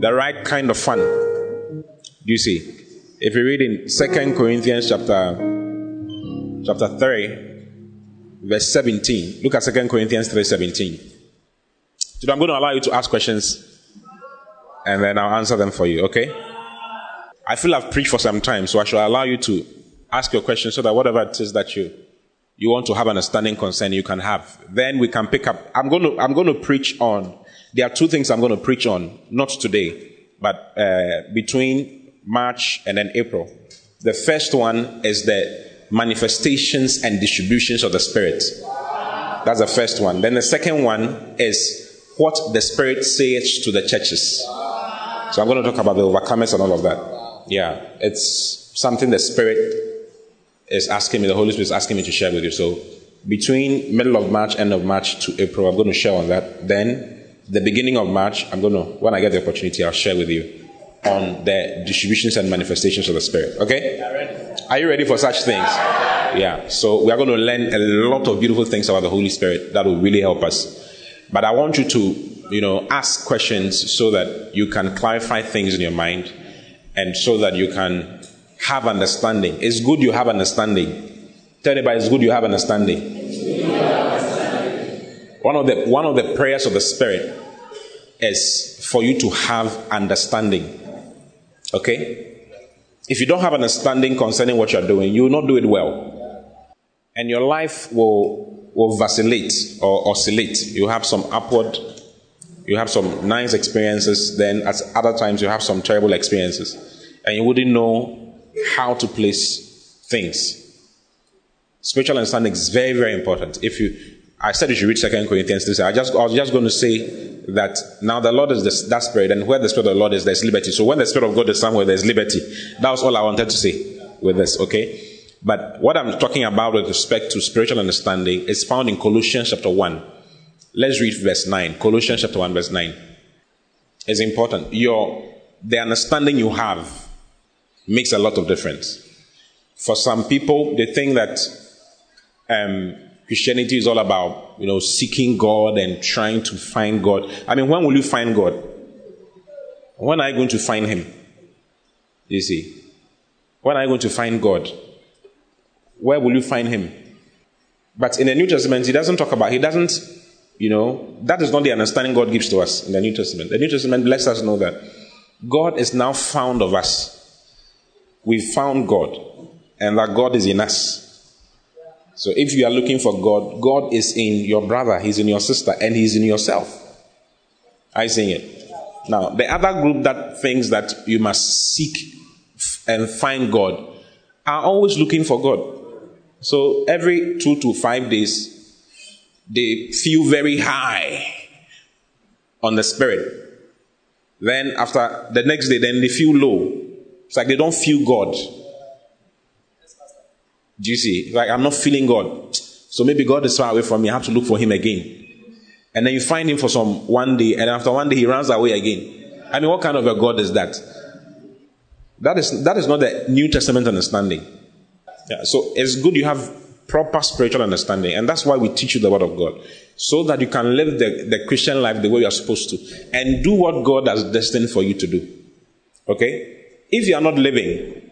the right kind of fun. Do you see? If you read in Second Corinthians chapter chapter 3, verse 17, look at Second Corinthians 3 17. So I'm going to allow you to ask questions and then I'll answer them for you, okay? I feel I've preached for some time, so I shall allow you to ask your questions so that whatever it is that you you want to have an understanding concern, you can have. Then we can pick up. I'm going to I'm going to preach on. There are two things I'm going to preach on, not today, but uh, between March and then April. The first one is the manifestations and distributions of the Spirit. That's the first one. Then the second one is what the Spirit says to the churches. So I'm going to talk about the overcomers and all of that. Yeah, it's something the Spirit is asking me, the Holy Spirit is asking me to share with you. So between middle of March, end of March to April, I'm going to share on that. Then the beginning of March, I'm going to, when I get the opportunity, I'll share with you on the distributions and manifestations of the Spirit. Okay? Are you ready for such things? Yeah. So we are going to learn a lot of beautiful things about the Holy Spirit that will really help us. But I want you to you know, ask questions so that you can clarify things in your mind and so that you can have understanding. It's good you have understanding. Tell anybody it's good you have understanding. One of the one of the prayers of the Spirit is for you to have understanding. Okay? If you don't have understanding concerning what you're doing, you will not do it well. And your life will will vacillate or oscillate. You have some upward you have some nice experiences, then at other times you have some terrible experiences. And you wouldn't know how to place things. Spiritual understanding is very, very important. If you, I said you should read Second Corinthians 3. I just, I was just going to say that now the Lord is the, that spirit, and where the spirit of the Lord is, there's liberty. So when the spirit of God is somewhere, there's liberty. That was all I wanted to say with this, okay? But what I'm talking about with respect to spiritual understanding is found in Colossians chapter 1. Let's read verse 9. Colossians chapter 1, verse 9. It's important. Your the understanding you have makes a lot of difference. For some people, they think that um, Christianity is all about you know seeking God and trying to find God. I mean, when will you find God? When are you going to find Him? You see, when are you going to find God? Where will you find Him? But in the New Testament, He doesn't talk about. He doesn't you know, that is not the understanding God gives to us in the New Testament. The New Testament lets us know that God is now found of us. We found God, and that God is in us. So if you are looking for God, God is in your brother, He's in your sister, and He's in yourself. I sing it. Now, the other group that thinks that you must seek and find God are always looking for God. So every two to five days, they feel very high on the spirit. Then after the next day, then they feel low. It's like they don't feel God. Do you see? Like I'm not feeling God. So maybe God is far away from me. I have to look for him again. And then you find him for some one day, and after one day he runs away again. I mean, what kind of a God is that? That is that is not the New Testament understanding. Yeah, so it's good you have proper spiritual understanding. And that's why we teach you the Word of God. So that you can live the, the Christian life the way you are supposed to. And do what God has destined for you to do. Okay? If you are not living,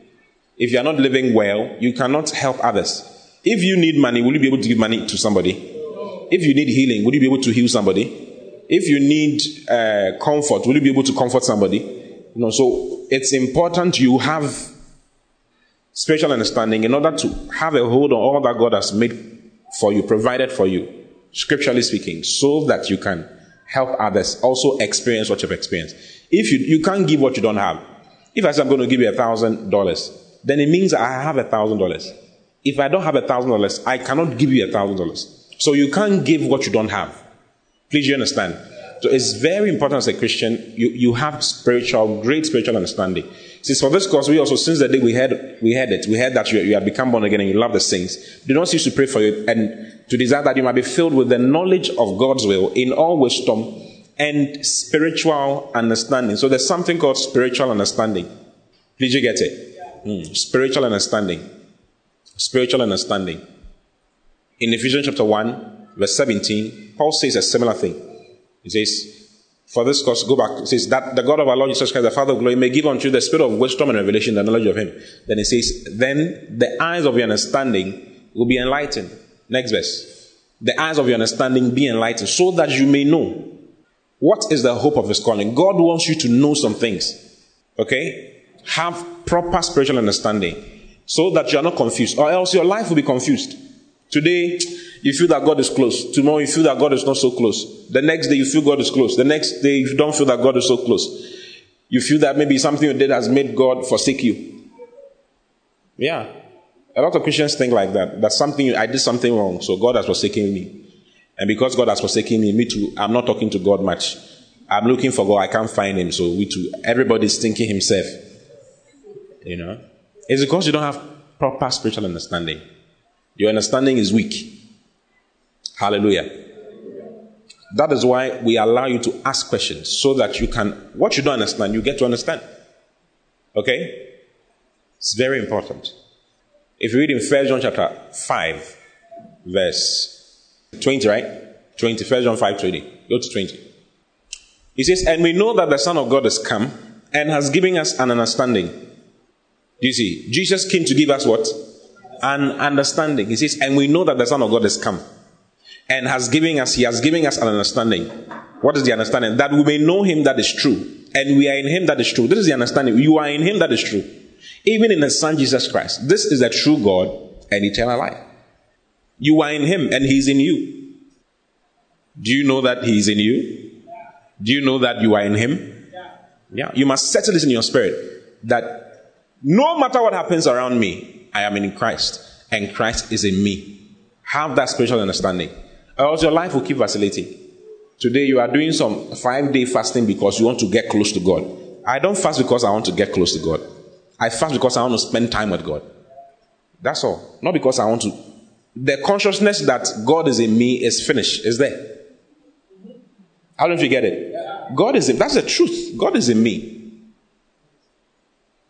if you are not living well, you cannot help others. If you need money, will you be able to give money to somebody? If you need healing, will you be able to heal somebody? If you need uh, comfort, will you be able to comfort somebody? You know, so it's important you have spiritual understanding in order to have a hold on all that God has made for you, provided for you, scripturally speaking, so that you can help others also experience what you've experienced. If you, you can't give what you don't have, if I say I'm going to give you a thousand dollars, then it means I have a thousand dollars. If I don't have a thousand dollars, I cannot give you a thousand dollars. So you can't give what you don't have. Please, you understand? So it's very important as a Christian, you, you have spiritual, great spiritual understanding. Since for this cause, we also, since the day we heard, we heard it, we heard that you, you have become born again and you love the saints, do not cease to pray for you and to desire that you might be filled with the knowledge of God's will in all wisdom and spiritual understanding. So there's something called spiritual understanding. Did you get it? Mm. Spiritual understanding. Spiritual understanding. In Ephesians chapter 1, verse 17, Paul says a similar thing. He says, For this cause, go back. It says, That the God of our Lord Jesus Christ, the Father of glory, may give unto you the spirit of wisdom and revelation, the knowledge of Him. Then he says, Then the eyes of your understanding will be enlightened. Next verse. The eyes of your understanding be enlightened, so that you may know what is the hope of his calling? God wants you to know some things. Okay? Have proper spiritual understanding so that you are not confused, or else your life will be confused. Today, you feel that God is close. Tomorrow, you feel that God is not so close. The next day, you feel God is close. The next day, you don't feel that God is so close. You feel that maybe something you did has made God forsake you. Yeah. A lot of Christians think like that. That something, I did something wrong, so God has forsaken me. And because God has forsaken me, me too, I'm not talking to God much. I'm looking for God, I can't find him, so we too, everybody's thinking himself. You know? It's because you don't have proper spiritual understanding. Your understanding is weak. Hallelujah. That is why we allow you to ask questions so that you can, what you don't understand, you get to understand. Okay? It's very important. If you read in 1 John chapter 5, verse 20, right? 20. First John 5 20. Go to 20. He says, And we know that the Son of God has come and has given us an understanding. Do you see? Jesus came to give us what? An understanding. He says, And we know that the Son of God has come and has given us, He has given us an understanding. What is the understanding? That we may know Him that is true. And we are in Him that is true. This is the understanding. You are in Him that is true. Even in the Son Jesus Christ. This is the true God and eternal life. You are in Him and He's in you. Do you know that He is in you? Do you know that you are in Him? Yeah. You must settle this in your spirit that no matter what happens around me, I am in Christ and Christ is in me. Have that spiritual understanding, or else your life will keep vacillating. Today you are doing some five day fasting because you want to get close to God. I don't fast because I want to get close to God. I fast because I want to spend time with God. That's all. Not because I want to the consciousness that God is in me is finished, is there. How don't you get it? God is in, that's the truth. God is in me.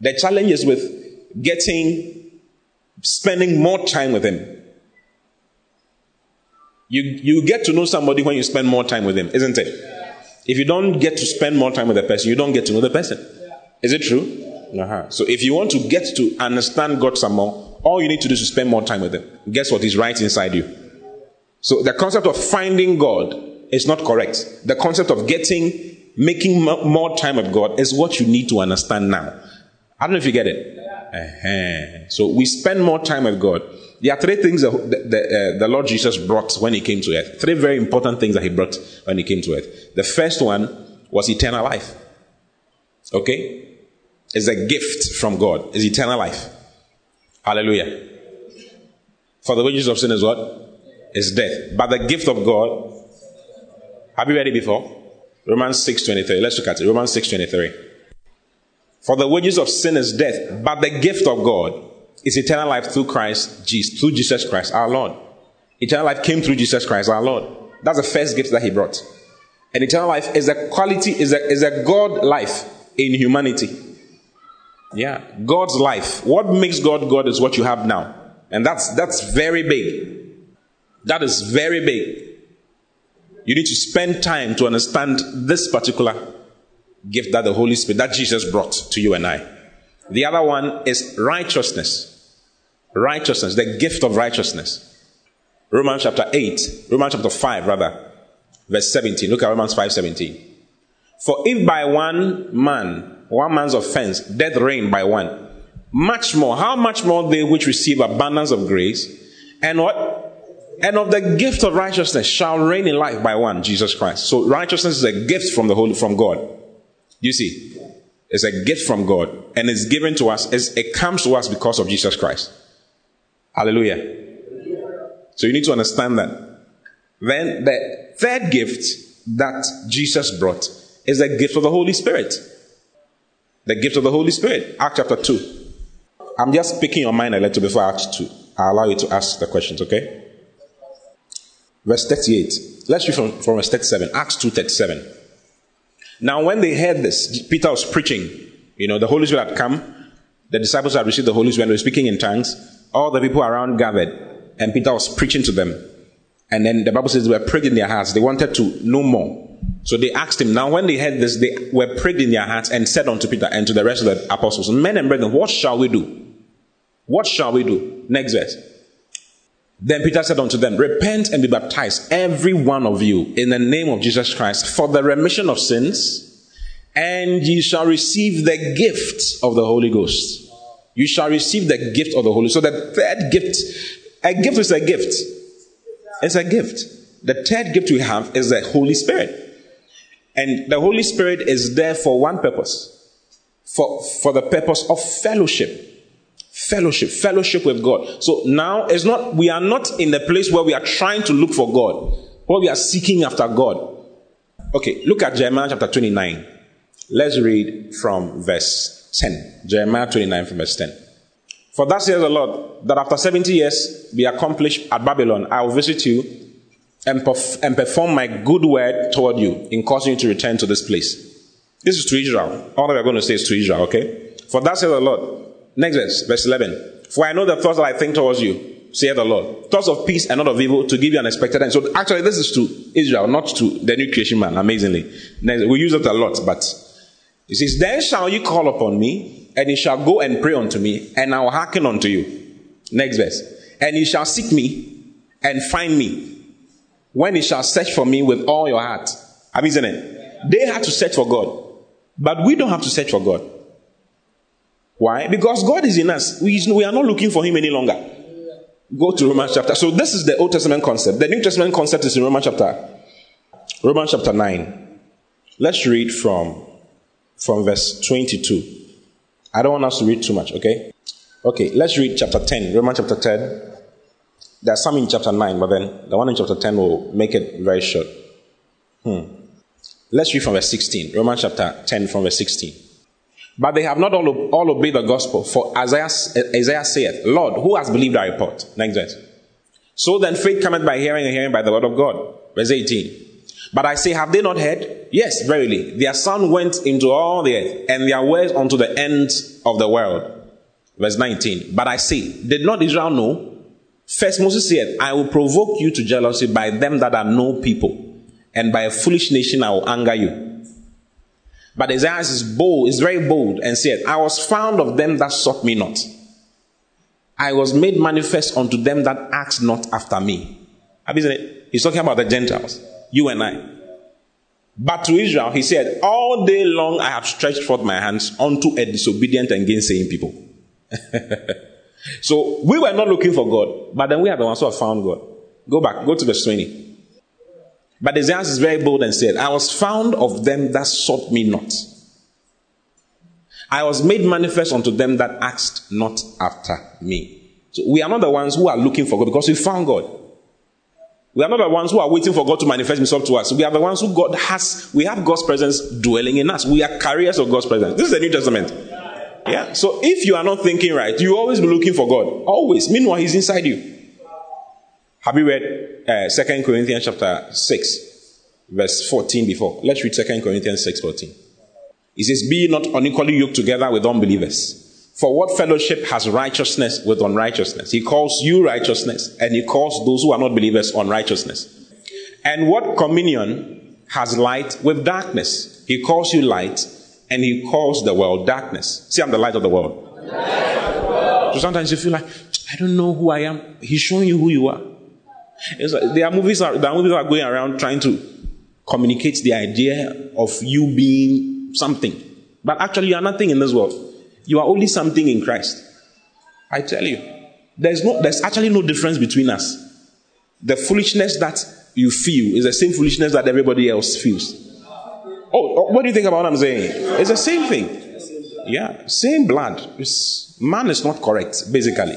The challenge is with getting, spending more time with Him. You, you get to know somebody when you spend more time with Him, isn't it? If you don't get to spend more time with the person, you don't get to know the person. Is it true? Uh-huh. So if you want to get to understand God some more, all you need to do is to spend more time with Him. Guess what? He's right inside you. So the concept of finding God is not correct. The concept of getting, making more time with God is what you need to understand now. I don't know if you get it. Uh-huh. So we spend more time with God. There are three things that the, the, uh, the, Lord Jesus brought when He came to earth. Three very important things that He brought when He came to earth. The first one was eternal life. Okay? It's a gift from God. It's eternal life. Hallelujah. For the wages of sin is what? Is death. But the gift of God. Have you read it before? Romans 6.23. Let's look at it. Romans 6.23. For the wages of sin is death, but the gift of God is eternal life through Christ, Jesus, through Jesus Christ, our Lord. Eternal life came through Jesus Christ, our Lord. That's the first gift that He brought. And eternal life is a quality, is a, is a God life in humanity. Yeah, God's life. What makes God God is what you have now. And that's that's very big. That is very big. You need to spend time to understand this particular gift that the Holy Spirit, that Jesus brought to you and I. The other one is righteousness. Righteousness, the gift of righteousness. Romans chapter 8, Romans chapter 5, rather, verse 17. Look at Romans 5 17. For if by one man one man's offense, death reigned by one. Much more, how much more they which receive abundance of grace and what? And of the gift of righteousness shall reign in life by one, Jesus Christ. So righteousness is a gift from the Holy, from God. You see, it's a gift from God and it's given to us. It's, it comes to us because of Jesus Christ. Hallelujah. So you need to understand that. Then the third gift that Jesus brought is the gift of the Holy Spirit. The gift of the Holy Spirit. Act chapter 2. I'm just picking your mind a little before Acts 2. I'll allow you to ask the questions, okay? Verse 38. Let's read from, from verse 37. Acts 2 37. Now, when they heard this, Peter was preaching. You know, the Holy Spirit had come. The disciples had received the Holy Spirit and were speaking in tongues. All the people around gathered, and Peter was preaching to them. And then the Bible says they were pricked in their hearts. They wanted to know more. So they asked him. Now, when they heard this, they were pricked in their hearts and said unto Peter and to the rest of the apostles, Men and brethren, what shall we do? What shall we do? Next verse. Then Peter said unto them, Repent and be baptized, every one of you, in the name of Jesus Christ, for the remission of sins, and ye shall receive the gift of the Holy Ghost. You shall receive the gift of the Holy. So the third gift, a gift is a gift. It's a gift. The third gift we have is the Holy Spirit. And the Holy Spirit is there for one purpose. For, for the purpose of fellowship. Fellowship, fellowship with God. So now it's not, we are not in the place where we are trying to look for God, where we are seeking after God. Okay, look at Jeremiah chapter 29. Let's read from verse 10. Jeremiah 29 from verse 10. For thus says the Lord, that after 70 years be accomplished at Babylon, I will visit you and, perf- and perform my good word toward you in causing you to return to this place. This is to Israel. All that we're going to say is to Israel, okay? For thus says the Lord, Next verse, verse 11. For I know the thoughts that I think towards you, saith the Lord. Thoughts of peace and not of evil to give you an expected end. So actually, this is to Israel, not to the new creation man, amazingly. Next, we use it a lot, but it says, Then shall you call upon me, and you shall go and pray unto me, and I will hearken unto you. Next verse. And you shall seek me and find me when you shall search for me with all your heart. Amazing it? They had to search for God, but we don't have to search for God. Why? Because God is in us. We, we are not looking for Him any longer. Go to Romans chapter. So this is the Old Testament concept. The New Testament concept is in Romans chapter. Romans chapter 9. Let's read from, from verse 22. I don't want us to read too much, okay? Okay, let's read chapter 10. Romans chapter 10. There's some in chapter 9, but then the one in chapter 10 will make it very short. Hmm. Let's read from verse 16. Romans chapter 10 from verse 16. But they have not all, all obeyed the gospel. For Isaiah, Isaiah saith, Lord, who has believed our report? Next verse. So then faith cometh by hearing, and hearing by the word of God. Verse 18. But I say, have they not heard? Yes, verily. Their sound went into all the earth, and their words unto the end of the world. Verse 19. But I say, did not Israel know? First Moses said, I will provoke you to jealousy by them that are no people, and by a foolish nation I will anger you. But Isaiah is bold, is very bold, and said, I was found of them that sought me not. I was made manifest unto them that asked not after me. Isn't it? He's talking about the Gentiles, you and I. But to Israel, he said, All day long I have stretched forth my hands unto a disobedient and gainsaying people. so we were not looking for God, but then we are the ones who have found God. Go back, go to verse 20. But Isaiah is very bold and said, I was found of them that sought me not. I was made manifest unto them that asked not after me. So we are not the ones who are looking for God because we found God. We are not the ones who are waiting for God to manifest himself to us. We are the ones who God has, we have God's presence dwelling in us. We are carriers of God's presence. This is the New Testament. Yeah. So if you are not thinking right, you always be looking for God. Always. Meanwhile, He's inside you. Have you read uh, 2 Corinthians chapter 6, verse 14 before? Let's read 2 Corinthians 6, 14. It says, Be not unequally yoked together with unbelievers. For what fellowship has righteousness with unrighteousness? He calls you righteousness, and he calls those who are not believers unrighteousness. And what communion has light with darkness? He calls you light, and he calls the world darkness. See, I'm the light of the world. Of the world. So sometimes you feel like, I don't know who I am. He's showing you who you are. Like, there are movies there are movies are going around trying to communicate the idea of you being something. But actually, you are nothing in this world. You are only something in Christ. I tell you, there's no, there's actually no difference between us. The foolishness that you feel is the same foolishness that everybody else feels. Oh, oh what do you think about what I'm saying? It's the same thing. Yeah, same blood. It's, man is not correct, basically.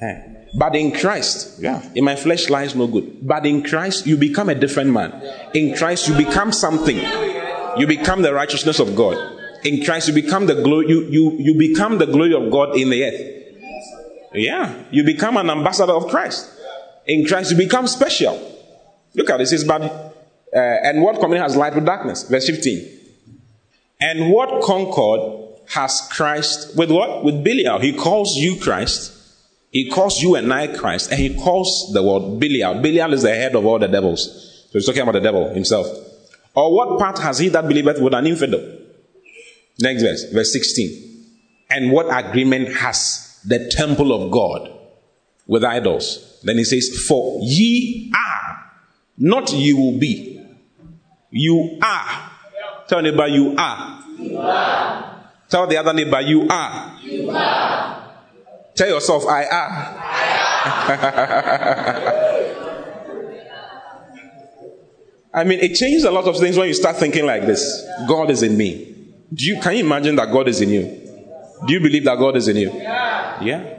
Eh. But in Christ, yeah, in my flesh lies no good. But in Christ, you become a different man. In Christ, you become something. You become the righteousness of God. In Christ, you become the glory. You, you, you become the glory of God in the earth. Yeah, you become an ambassador of Christ. In Christ, you become special. Look at this. It says, but uh, and what communion has light with darkness? Verse 15. And what concord has Christ with what? With Belial. He calls you Christ he calls you and I Christ, and he calls the word Belial. Belial is the head of all the devils. So he's talking about the devil himself. Or what part has he that believeth with an infidel? Next verse, verse 16. And what agreement has the temple of God with idols? Then he says, For ye are, not you will be. You are. Tell neighbor, you are. You are. Tell the other neighbor, you are. You are. Tell yourself, I am. I mean, it changes a lot of things when you start thinking like this God is in me. Do you, can you imagine that God is in you? Do you believe that God is in you? Yeah. yeah.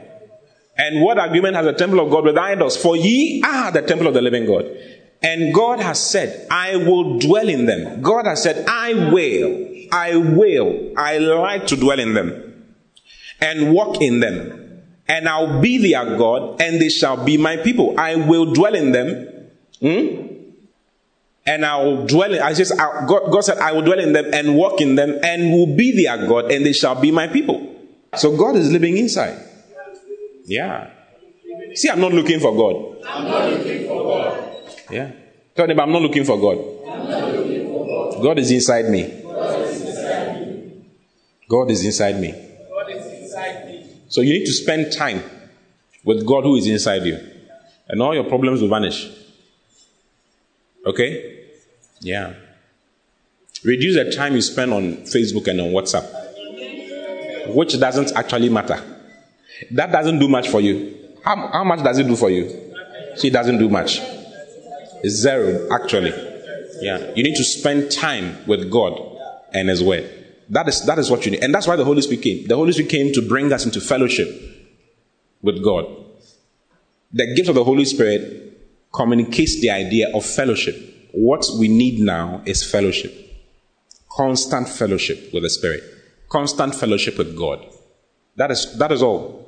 And what agreement has the temple of God with idols? For ye are the temple of the living God. And God has said, I will dwell in them. God has said, I will, I will, I like to dwell in them and walk in them and I'll be their God, and they shall be my people. I will dwell in them. Hmm? And I will dwell in, I just, I, God, God said, I will dwell in them and walk in them and will be their God and they shall be my people. So God is living inside. Yeah. See, I'm not looking for God. I'm not looking for God. Yeah. Tell them I'm not looking for God. I'm not Looking for God. God is inside me. God is inside me. God is inside me. So you need to spend time with God who is inside you, and all your problems will vanish. Okay? Yeah. Reduce the time you spend on Facebook and on WhatsApp, which doesn't actually matter. That doesn't do much for you. How, how much does it do for you? See, it doesn't do much. It's zero, actually. Yeah. You need to spend time with God and His Word. That is, that is what you need. And that's why the Holy Spirit came. The Holy Spirit came to bring us into fellowship with God. The gift of the Holy Spirit communicates the idea of fellowship. What we need now is fellowship. Constant fellowship with the Spirit. Constant fellowship with God. That is, that is all.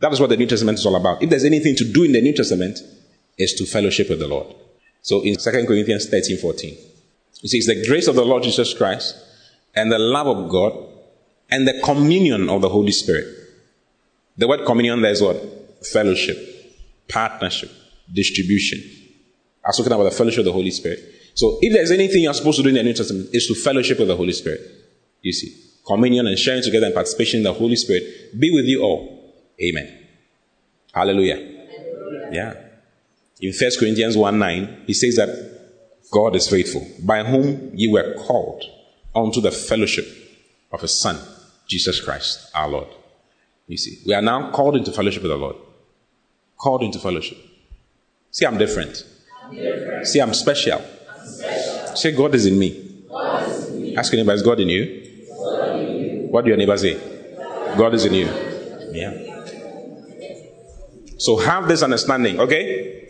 That is what the New Testament is all about. If there's anything to do in the New Testament, is to fellowship with the Lord. So in 2 Corinthians 13, 14, it says, The grace of the Lord Jesus Christ and the love of God and the communion of the Holy Spirit. The word communion there is what? Fellowship, partnership, distribution. I was talking about the fellowship of the Holy Spirit. So if there's anything you're supposed to do in the New Testament, it's to fellowship with the Holy Spirit. You see, communion and sharing together and participation in the Holy Spirit be with you all. Amen. Hallelujah. Yeah. In 1 Corinthians 1 9, he says that God is faithful, by whom you were called unto the fellowship of His Son, Jesus Christ, our Lord. You see, we are now called into fellowship with the Lord. Called into fellowship. See, I'm different. I'm different. See, I'm special. I'm special. Say, God is in me. God is in. Ask your neighbor, is God in you? God in you. What do your neighbor say? God is in you. Yeah. So have this understanding, okay?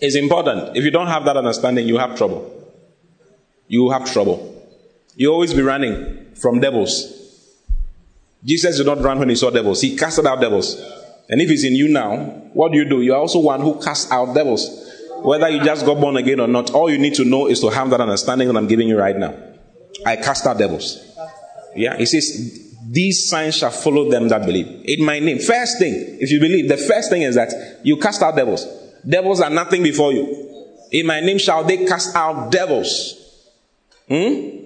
It's important. If you don't have that understanding, you have trouble. You have trouble. You always be running from devils. Jesus did not run when he saw devils, he casted out devils. And if he's in you now, what do you do? You're also one who casts out devils. Whether you just got born again or not, all you need to know is to have that understanding that I'm giving you right now. I cast out devils. Yeah, he says, These signs shall follow them that believe. In my name. First thing, if you believe, the first thing is that you cast out devils. Devils are nothing before you. In my name shall they cast out devils. Hmm?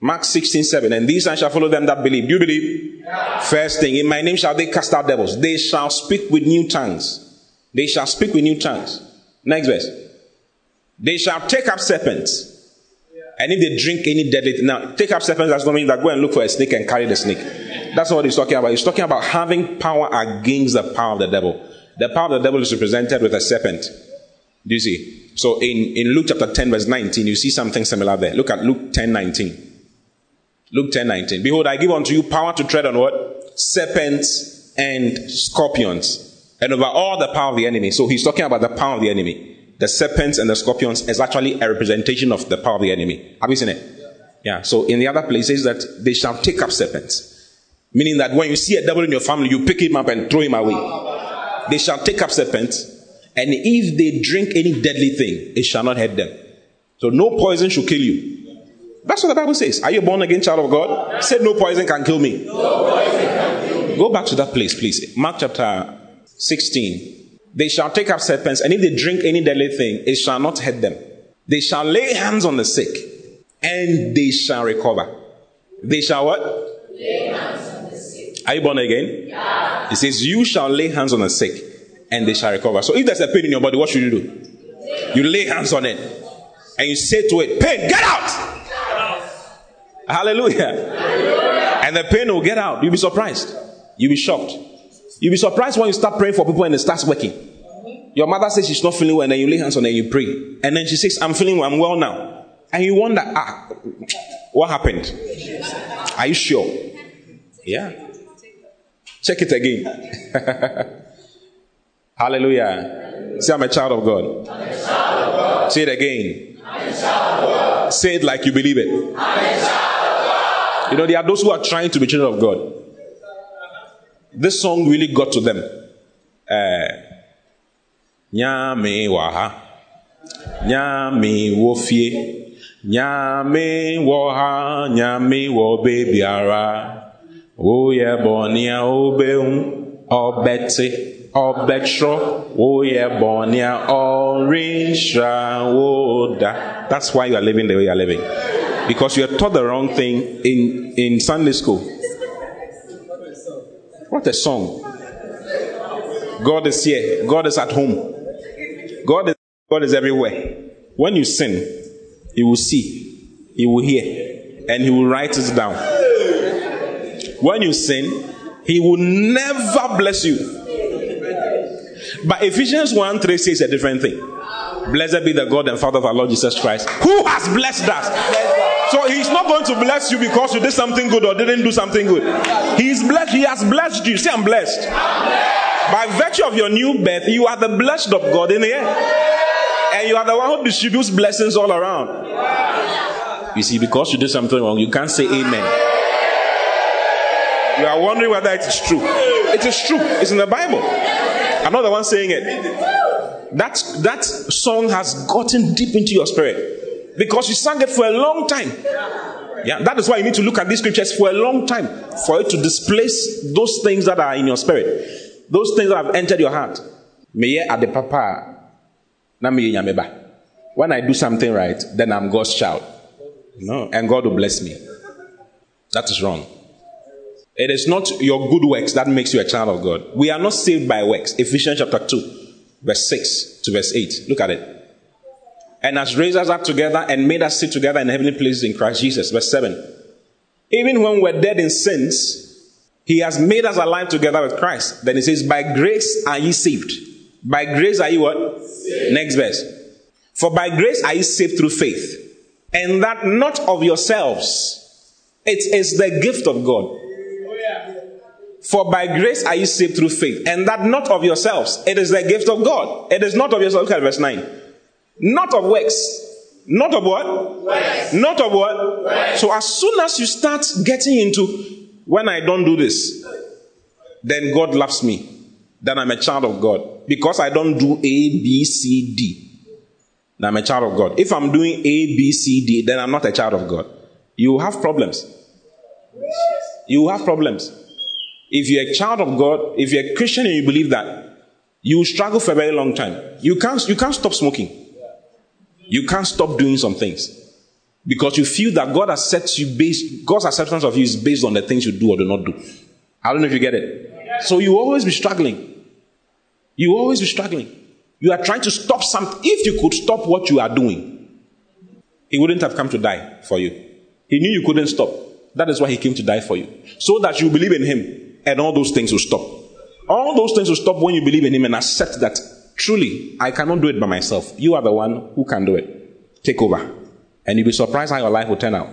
Mark 16, 7. And these signs shall follow them that believe. Do you believe? Yeah. First thing, in my name shall they cast out devils. They shall speak with new tongues. They shall speak with new tongues. Next verse. They shall take up serpents. And if they drink any deadly thing, now take up serpents, that's not mean that go and look for a snake and carry the snake. That's what he's talking about. He's talking about having power against the power of the devil. The power of the devil is represented with a serpent. Do you see? So in, in Luke chapter 10, verse 19, you see something similar there. Look at Luke 10, 19. Luke 10, 19. Behold, I give unto you power to tread on what? Serpents and scorpions. And over all the power of the enemy. So he's talking about the power of the enemy. The serpents and the scorpions is actually a representation of the power of the enemy. Have you seen it? Yeah. So in the other places that they shall take up serpents. Meaning that when you see a devil in your family, you pick him up and throw him away. They shall take up serpents, and if they drink any deadly thing, it shall not hurt them. So no poison should kill you. That's what the Bible says. Are you born again child of God? Said no poison can kill me. Go back to that place, please. Mark chapter 16. They shall take up serpents, and if they drink any deadly thing, it shall not hurt them. They shall lay hands on the sick, and they shall recover. They shall what? Lay hands on the sick. Are you born again? Yeah. It says, You shall lay hands on the sick, and they shall recover. So if there's a pain in your body, what should you do? You lay hands on it, and you say to it, Pain, get out! Hallelujah. Hallelujah. And the pain will get out. You'll be surprised. You'll be shocked. You'll be surprised when you start praying for people and it starts working. Your mother says she's not feeling well, and then you lay hands on her and you pray. And then she says, I'm feeling well, I'm well now. And you wonder, ah, what happened? Are you sure? Yeah. Check it again. Hallelujah. Say, I'm a child of God. Child of God. Say it again. Say it like you believe it. You know, there are those who are trying to be children of God. This song really got to them. Eh, nyame waha. Nyame wofie. Nyame woha. Nyame wo bebiara. Oye bonia obehu. Obete. Obetro. Oye bonia woda. That's why you are living the way you are living. Because you are taught the wrong thing in, in Sunday school. What a song. God is here. God is at home. God is, God is everywhere. When you sin, He will see, He will hear, and He will write it down. When you sin, He will never bless you. But Ephesians 1 3 says a different thing. Blessed be the God and Father of our Lord Jesus Christ, who has blessed us. So he's not going to bless you because you did something good or didn't do something good. He's blessed. He has blessed you. Say, I'm blessed. By virtue of your new birth, you are the blessed of God in the air. And you are the one who distributes blessings all around. You see, because you did something wrong, you can't say amen. You are wondering whether it is true. It is true. It's in the Bible. I'm not the one saying it. That, that song has gotten deep into your spirit because you sang it for a long time. Yeah, that is why you need to look at these scriptures for a long time for it to displace those things that are in your spirit, those things that have entered your heart. when I do something right, then I'm God's child. No, and God will bless me. That is wrong. It is not your good works that makes you a child of God. We are not saved by works. Ephesians chapter 2 verse 6 to verse 8. Look at it. And has raised us up together and made us sit together in heavenly places in Christ Jesus. Verse 7. Even when we're dead in sins, he has made us alive together with Christ. Then he says, By grace are ye saved. By grace are you what? Saved. Next verse. For by grace are ye saved through faith. And that not of yourselves. It is the gift of God. Oh, For by grace are you saved through faith, and that not of yourselves. It is the gift of God. It is not of yourself. Look at verse 9. Not of works. Not of what? Works. Not of what? Works. So as soon as you start getting into when I don't do this, then God loves me. Then I'm a child of God. Because I don't do A, B, C, D. Then I'm a child of God. If I'm doing A, B, C, D, then I'm not a child of God. You have problems. You have problems. If you're a child of God, if you're a Christian and you believe that, you struggle for a very long time. You can't, you can't stop smoking. You can't stop doing some things. Because you feel that God has set you based, God's acceptance of you is based on the things you do or do not do. I don't know if you get it. So you always be struggling. You always be struggling. You are trying to stop something. If you could stop what you are doing, he wouldn't have come to die for you. He knew you couldn't stop. That is why he came to die for you. So that you believe in him and all those things will stop. All those things will stop when you believe in him and accept that truly I cannot do it by myself. You are the one who can do it. Take over. And you'll be surprised how your life will turn out.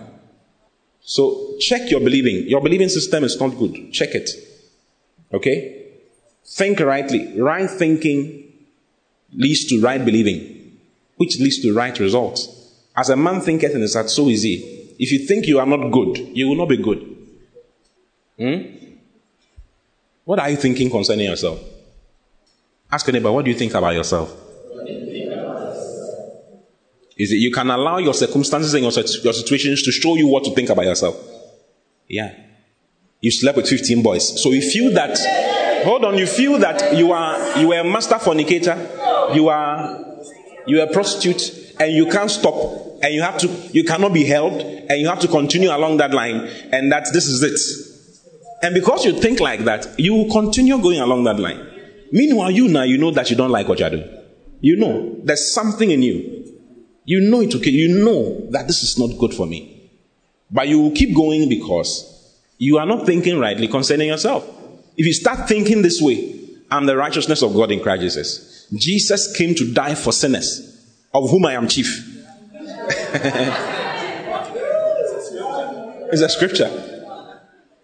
So check your believing. Your believing system is not good. Check it. Okay? Think rightly. Right thinking leads to right believing, which leads to right results. As a man thinketh in his heart, so is he. If you think you are not good, you will not be good. Hmm? What are you thinking concerning yourself? Ask anybody, what do you think about yourself? Is it you can allow your circumstances and your, your situations to show you what to think about yourself? Yeah. You slept with 15 boys. So you feel that, hold on, you feel that you are, you are a master fornicator, you are, you are a prostitute, and you can't stop, and you have to, you cannot be held, and you have to continue along that line, and that this is it. And because you think like that, you will continue going along that line. Meanwhile, you now, you know that you don't like what you're doing. You know, there's something in you you know it okay. You know that this is not good for me. But you will keep going because you are not thinking rightly concerning yourself. If you start thinking this way, I'm the righteousness of God in Christ Jesus. Jesus came to die for sinners, of whom I am chief. it's a scripture.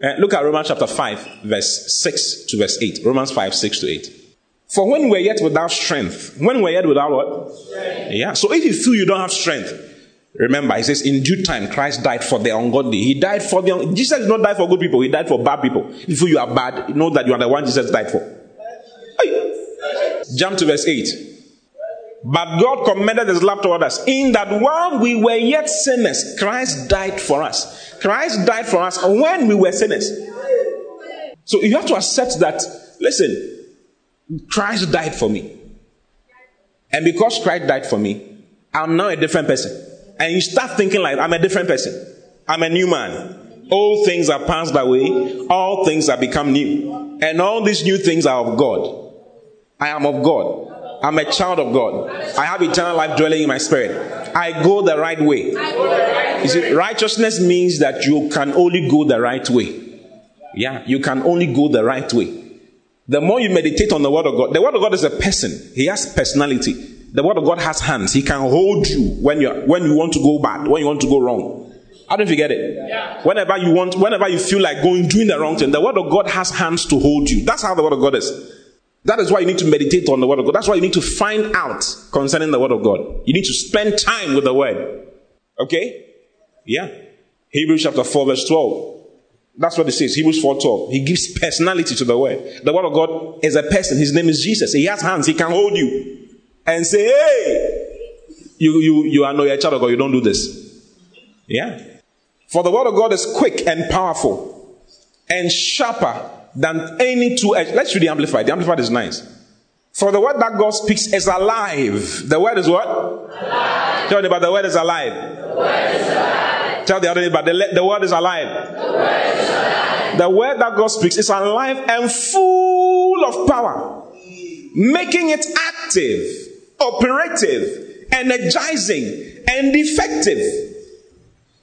Uh, look at Romans chapter 5, verse 6 to verse 8. Romans 5, 6 to 8. For when we're yet without strength, when we're yet without what? Strength. Yeah. So if you feel you don't have strength, remember, he says, in due time, Christ died for the ungodly. He died for the, Jesus did not die for good people. He died for bad people. If you are bad, know that you are the one Jesus died for. Hey. Jump to verse 8. But God commended his love toward us in that while we were yet sinners, Christ died for us. Christ died for us when we were sinners. So you have to accept that, listen, Christ died for me. And because Christ died for me, I'm now a different person. And you start thinking like, I'm a different person. I'm a new man. All things are passed away. All things are become new. And all these new things are of God. I am of God. I'm a child of God. I have eternal life dwelling in my spirit. I go the right way. You see, righteousness means that you can only go the right way. Yeah, you can only go the right way. The more you meditate on the Word of God, the Word of God is a person. He has personality. The Word of God has hands. He can hold you when you when you want to go bad, when you want to go wrong. How do you get it? Yeah. Whenever you want, whenever you feel like going doing the wrong thing, the Word of God has hands to hold you. That's how the Word of God is. That is why you need to meditate on the Word of God. That's why you need to find out concerning the Word of God. You need to spend time with the Word. Okay? Yeah. Hebrews chapter 4, verse 12. That's what it says. Hebrews 4:12. He gives personality to the word. The word of God is a person. His name is Jesus. He has hands. He can hold you and say, Hey, you you you are no a child of God. You don't do this. Yeah. For the word of God is quick and powerful and sharper than any two edged. Let's read the amplified. The amplified is nice. For the word that God speaks is alive. The word is what? Alive. Tell about the word is alive. The word is alive. Tell the other neighbor the, the word is alive. The word the word that God speaks is alive and full of power, making it active, operative, energizing, and effective.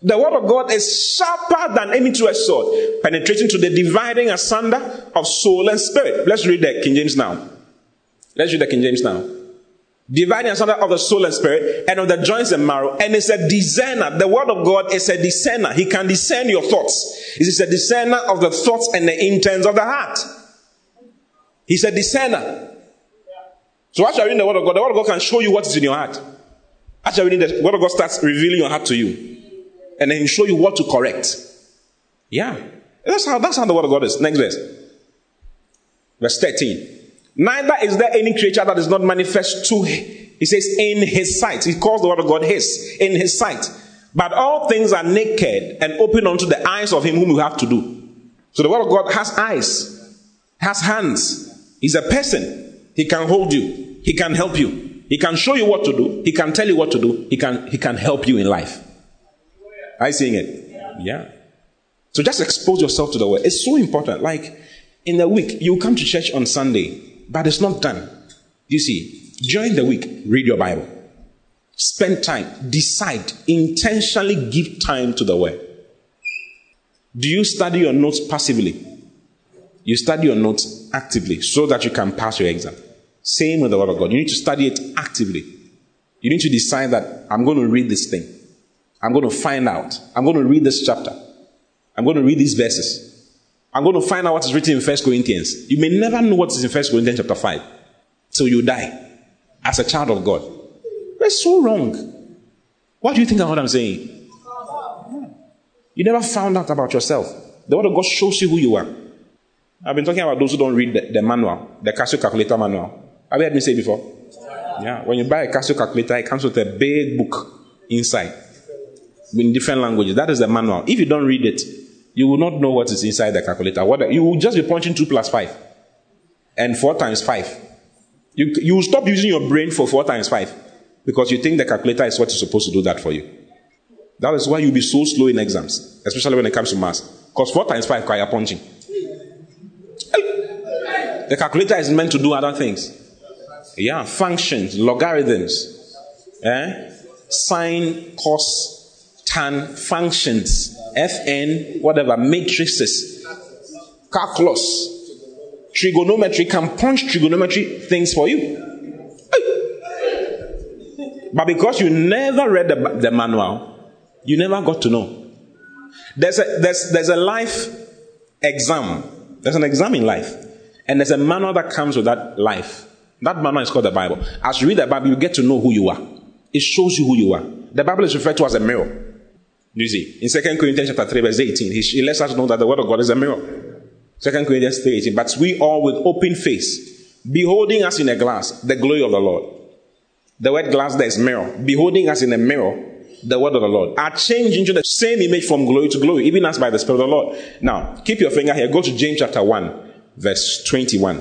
The word of God is sharper than any two-edged sword, penetrating to the dividing asunder of soul and spirit. Let's read the King James now. Let's read the King James now. Dividing asunder of the soul and spirit and of the joints and marrow and it's a discerner. The word of god is a discerner. He can discern your thoughts. It is a discerner of the thoughts and the intents of the heart. He's a discerner. So as you're reading the word of god the word of god can show you what is in your heart. As you're reading the word of god starts revealing your heart to you and then he'll show you what to correct yeah that's how that's how the word of god is next verse verse 13 Neither is there any creature that is not manifest to He says, in his sight. He calls the word of God his, in his sight. But all things are naked and open unto the eyes of him whom you have to do. So the word of God has eyes, has hands. He's a person. He can hold you. He can help you. He can show you what to do. He can tell you what to do. He can, he can help you in life. You seeing it? Yeah. So just expose yourself to the word. It's so important. Like in the week, you come to church on Sunday but it's not done. You see, during the week, read your Bible. Spend time, decide, intentionally give time to the word. Do you study your notes passively? You study your notes actively so that you can pass your exam. Same with the Word of God. You need to study it actively. You need to decide that I'm going to read this thing. I'm going to find out. I'm going to read this chapter. I'm going to read these verses. I'm going to find out what is written in First Corinthians. You may never know what is in First Corinthians chapter 5 till you die as a child of God. That's so wrong. What do you think of what I'm saying? You never found out about yourself. The Word of God shows you who you are. I've been talking about those who don't read the, the manual, the Casio calculator manual. Have you heard me say before? Yeah. When you buy a Casio calculator, it comes with a big book inside in different languages. That is the manual. If you don't read it, you will not know what is inside the calculator. What you will just be punching two plus five and four times five. You you will stop using your brain for four times five because you think the calculator is what is supposed to do that for you. That is why you'll be so slow in exams, especially when it comes to maths. Because four times five, are punching. The calculator is meant to do other things. Yeah, functions, logarithms, eh? sine, cos, tan, functions, fn, whatever, matrices, calculus, trigonometry can punch trigonometry things for you. But because you never read the, the manual, you never got to know. There's a, there's, there's a life exam. There's an exam in life. And there's a manual that comes with that life. That manual is called the Bible. As you read the Bible, you get to know who you are. It shows you who you are. The Bible is referred to as a mirror. You see, in 2 Corinthians chapter 3, verse 18, he, he lets us know that the word of God is a mirror. 2 Corinthians 3, 18. But we all with open face, beholding us in a glass, the glory of the Lord. The word glass there is mirror. Beholding us in a mirror, the word of the Lord, are changed into the same image from glory to glory, even as by the Spirit of the Lord. Now, keep your finger here. Go to James chapter 1 verse 21.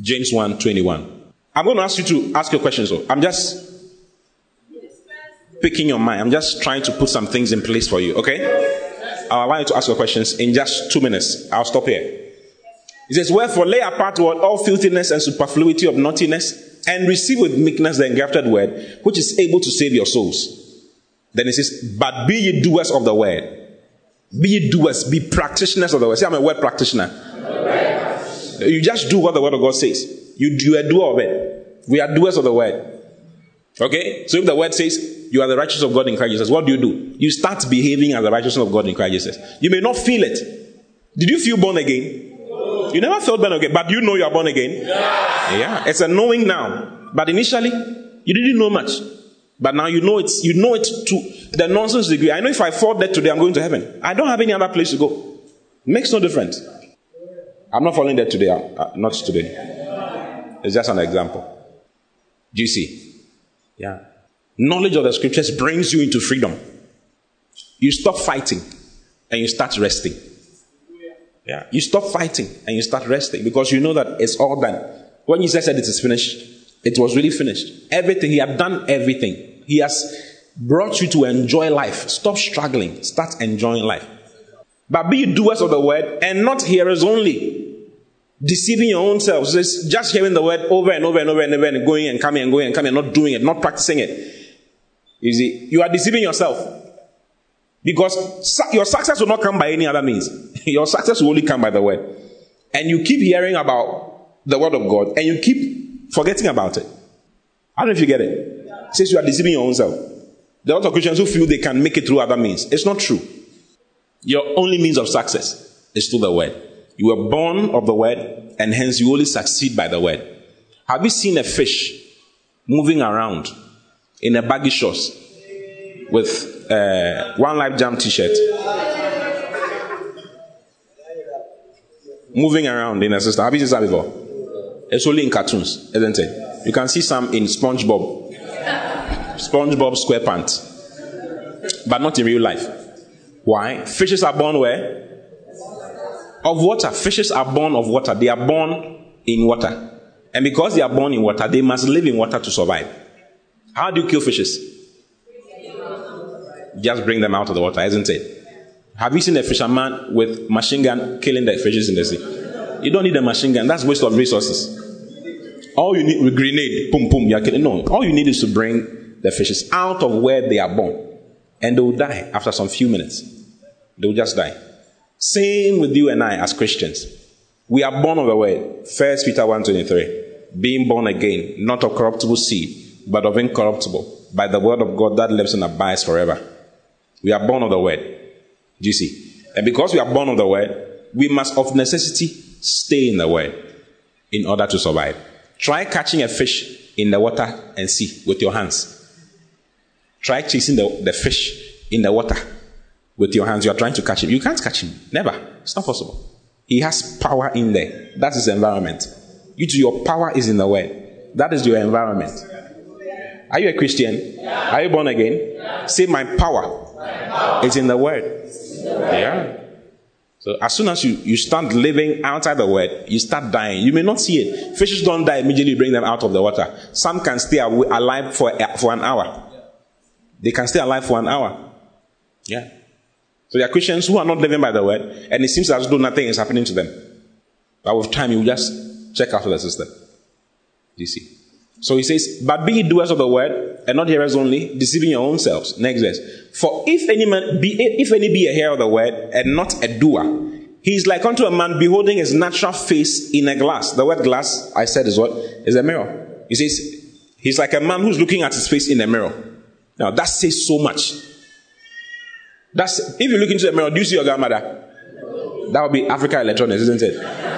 James 1 21. I'm going to ask you to ask your questions. So I'm just picking your mind. I'm just trying to put some things in place for you, okay? I'll allow you to ask your questions in just two minutes. I'll stop here. He says, Wherefore lay apart what all filthiness and superfluity of naughtiness, and receive with meekness the engrafted word, which is able to save your souls. Then he says, But be ye doers of the word. Be ye doers, be practitioners of the word. See, I'm a word practitioner. You just do what the word of God says. You, you are a doer of it. We are doers of the word. Okay? So if the word says you are the righteousness of God in Christ Jesus, what do you do? You start behaving as the righteousness of God in Christ Jesus. You may not feel it. Did you feel born again? You never felt born again, but you know you are born again? Yeah. yeah. It's a knowing now. But initially, you didn't know much. But now you know it, you know it to the nonsense degree. I know if I fall dead today, I'm going to heaven. I don't have any other place to go. Makes no difference. I'm not falling dead today. Uh, uh, not today. It's just an example. Do you see? Yeah. Knowledge of the scriptures brings you into freedom. You stop fighting and you start resting. Yeah. You stop fighting and you start resting because you know that it's all done. When Jesus said it is finished, it was really finished. Everything, He had done everything. He has brought you to enjoy life. Stop struggling. Start enjoying life. But be doers of the word and not hearers only. Deceiving your own selves. It's just hearing the word over and over and over and over and going and coming and going and coming and not doing it, not practicing it. You see, you are deceiving yourself. Because your success will not come by any other means. your success will only come by the word. And you keep hearing about the word of God and you keep forgetting about it. I don't know if you get it. says you are deceiving your own self. There are a lot of Christians who feel they can make it through other means. It's not true. Your only means of success is through the word. You were born of the word, and hence you only succeed by the word. Have you seen a fish moving around in a baggy shorts with uh, one life jam t-shirt? Moving around in a system. Have you seen that before? It's only in cartoons, isn't it? You can see some in SpongeBob. SpongeBob SquarePants. But not in real life. Why? Fishes are born where? Of water. Fishes are born of water. They are born in water. And because they are born in water, they must live in water to survive. How do you kill fishes? Just bring them out of the water, isn't it? Have you seen a fisherman with machine gun killing the fishes in the sea? You don't need a machine gun. That's waste of resources. All you need with grenade, boom, boom, you're killing. No, all you need is to bring the fishes out of where they are born. And they will die after some few minutes. They will just die. Same with you and I as Christians. We are born of the word. First Peter 1.23. Being born again, not of corruptible seed, but of incorruptible, by the word of God that lives and abides forever. We are born of the word. Do you see? And because we are born of the word, we must of necessity stay in the word in order to survive. Try catching a fish in the water and see with your hands. Try chasing the, the fish in the water with your hands. You are trying to catch him. You can't catch him. Never. It's not possible. He has power in there. That is the environment. You to your power is in the word. That is your environment. Are you a Christian? Are you born again? Say my power, is in the word. Yeah. So as soon as you, you start living outside the word, you start dying. You may not see it. Fishes don't die immediately, bring them out of the water. Some can stay alive for, eh, for an hour. They can stay alive for an hour. Yeah. So there are Christians who are not living by the word, and it seems as though nothing is happening to them. But with time, you just check out the system. You see. So he says, But be doers of the word, and not hearers only, deceiving your own selves. Next verse. For if any man be if any be a hearer of the word, and not a doer, he is like unto a man beholding his natural face in a glass. The word glass, I said, is what? Is a mirror. He says, he's like a man who's looking at his face in a mirror. Now that says so much. That's if you look into the mirror, do you see your grandmother? That would be Africa Electronics, isn't it?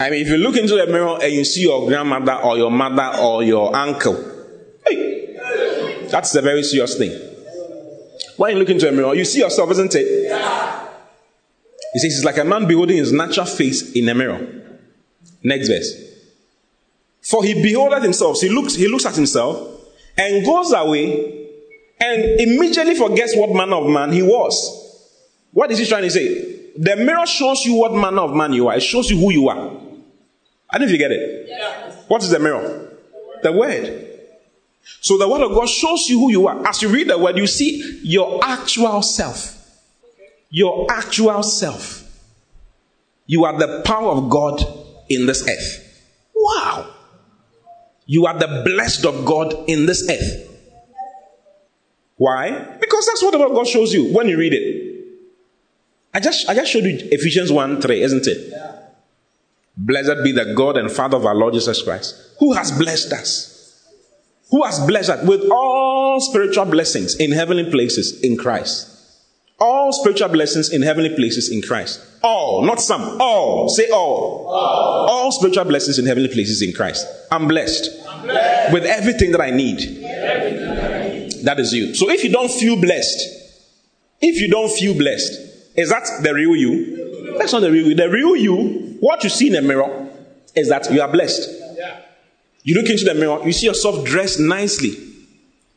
I mean, if you look into the mirror and you see your grandmother or your mother or your uncle, hey, that's a very serious thing. When you look into a mirror, you see yourself, isn't it? He says it's like a man beholding his natural face in a mirror. Next verse. For he beholdeth himself, he looks, he looks at himself and goes away and immediately forgets what manner of man he was. What is he trying to say? The mirror shows you what manner of man you are, it shows you who you are. I don't know if you get it. What is the mirror? The word. So the word of God shows you who you are. As you read the word, you see your actual self. Your actual self. You are the power of God in this earth. Wow. You are the blessed of God in this earth. Why? Because that's what the word of God shows you when you read it. I just I just showed you Ephesians 1 3, isn't it? Yeah. Blessed be the God and Father of our Lord Jesus Christ, who has blessed us. Who has blessed us with all spiritual blessings in heavenly places in Christ. All spiritual blessings in heavenly places in Christ. All, not some. All. Say all. All, all spiritual blessings in heavenly places in Christ. I'm blessed, I'm blessed. with everything that I need. Everything that I need. That is you. So if you don't feel blessed, if you don't feel blessed, is that the real you? That's not the real you. The real you, what you see in the mirror, is that you are blessed. You look into the mirror, you see yourself dressed nicely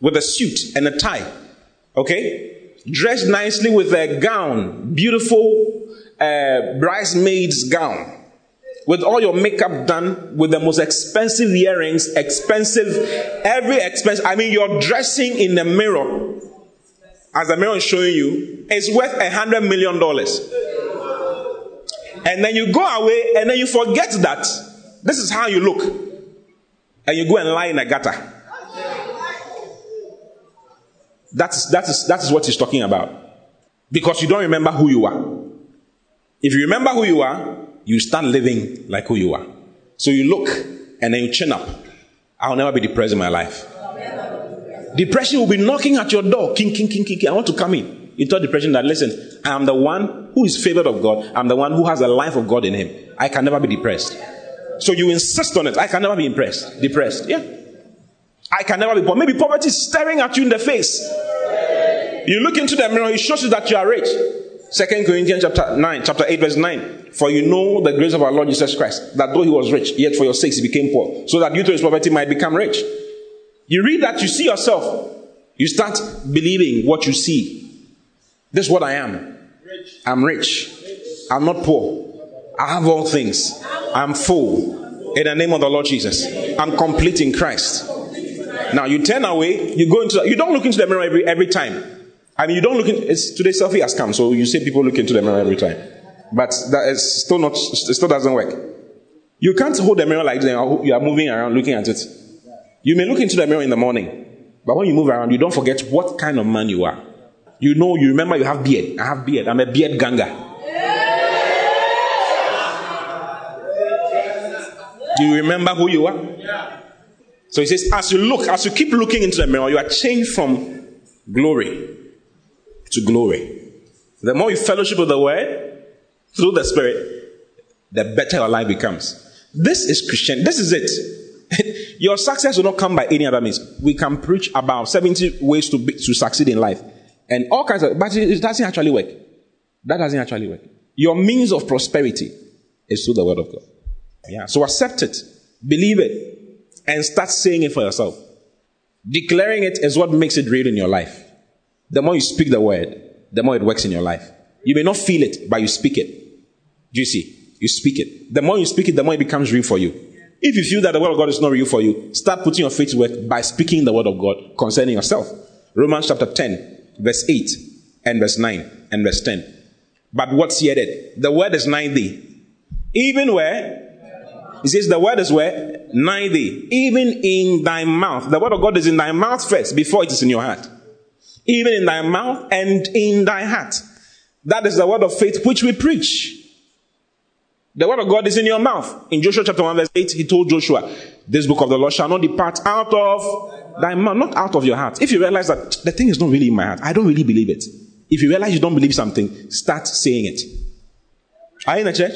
with a suit and a tie. Okay? Dressed nicely with a gown, beautiful uh, bridesmaid's gown with all your makeup done, with the most expensive earrings, expensive, every expense. I mean, you're dressing in the mirror, as the mirror is showing you, is worth a hundred million dollars. And then you go away and then you forget that this is how you look. And you go and lie in a gutter. That's, that, is, that is what he's talking about. Because you don't remember who you are. If you remember who you are, you start living like who you are. So you look and then you chin up. I'll never be depressed in my life. Depression will be knocking at your door. King, king, king, king, king. I want to come in. You tell depression that, listen, I am the one who is favored of God. I'm the one who has a life of God in him. I can never be depressed. So you insist on it. I can never be impressed. Depressed. Yeah. I can never be poor. Maybe poverty is staring at you in the face. You look into the mirror, it shows you that you are rich. Second Corinthians chapter 9, chapter 8, verse 9. For you know the grace of our Lord Jesus Christ, that though he was rich, yet for your sakes he became poor, so that you through his poverty might become rich. You read that, you see yourself. You start believing what you see. This is what I am. I'm rich. I'm not poor. I have all things. I'm full. In the name of the Lord Jesus. I'm complete in Christ. Now you turn away, you go into you don't look into the mirror every every time. I mean, you don't look in, it's, today selfie has come, so you say people look into the mirror every time. But that is still not, it still doesn't work. You can't hold the mirror like that. You are moving around looking at it. You may look into the mirror in the morning But when you move around, you don't forget what kind of man you are. You know, you remember you have beard. I have beard. I'm a beard ganger. Do you remember who you are? So he says, as you look, as you keep looking into the mirror, you are changed from glory to glory. The more you fellowship with the word through the spirit, the better your life becomes. This is Christian. This is it. your success will not come by any other means. We can preach about 70 ways to, be, to succeed in life and all kinds of, but it doesn't actually work. That doesn't actually work. Your means of prosperity is through the word of God. Yeah. So accept it, believe it, and start saying it for yourself. Declaring it is what makes it real in your life. The more you speak the word, the more it works in your life. You may not feel it, but you speak it. Do you see? You speak it. The more you speak it, the more it becomes real for you. If you feel that the word of God is not real for you, start putting your faith to work by speaking the word of God concerning yourself. Romans chapter 10, verse 8 and verse 9 and verse 10. But what's here? The word is thee. Even where he says the word is where? Thee. Even in thy mouth. The word of God is in thy mouth first before it is in your heart. Even in thy mouth and in thy heart. That is the word of faith which we preach. The word of God is in your mouth. In Joshua chapter 1 verse 8, he told Joshua, this book of the law shall not depart out of thy mouth, not out of your heart. If you realize that the thing is not really in my heart, I don't really believe it. If you realize you don't believe something, start saying it. Are you in the church?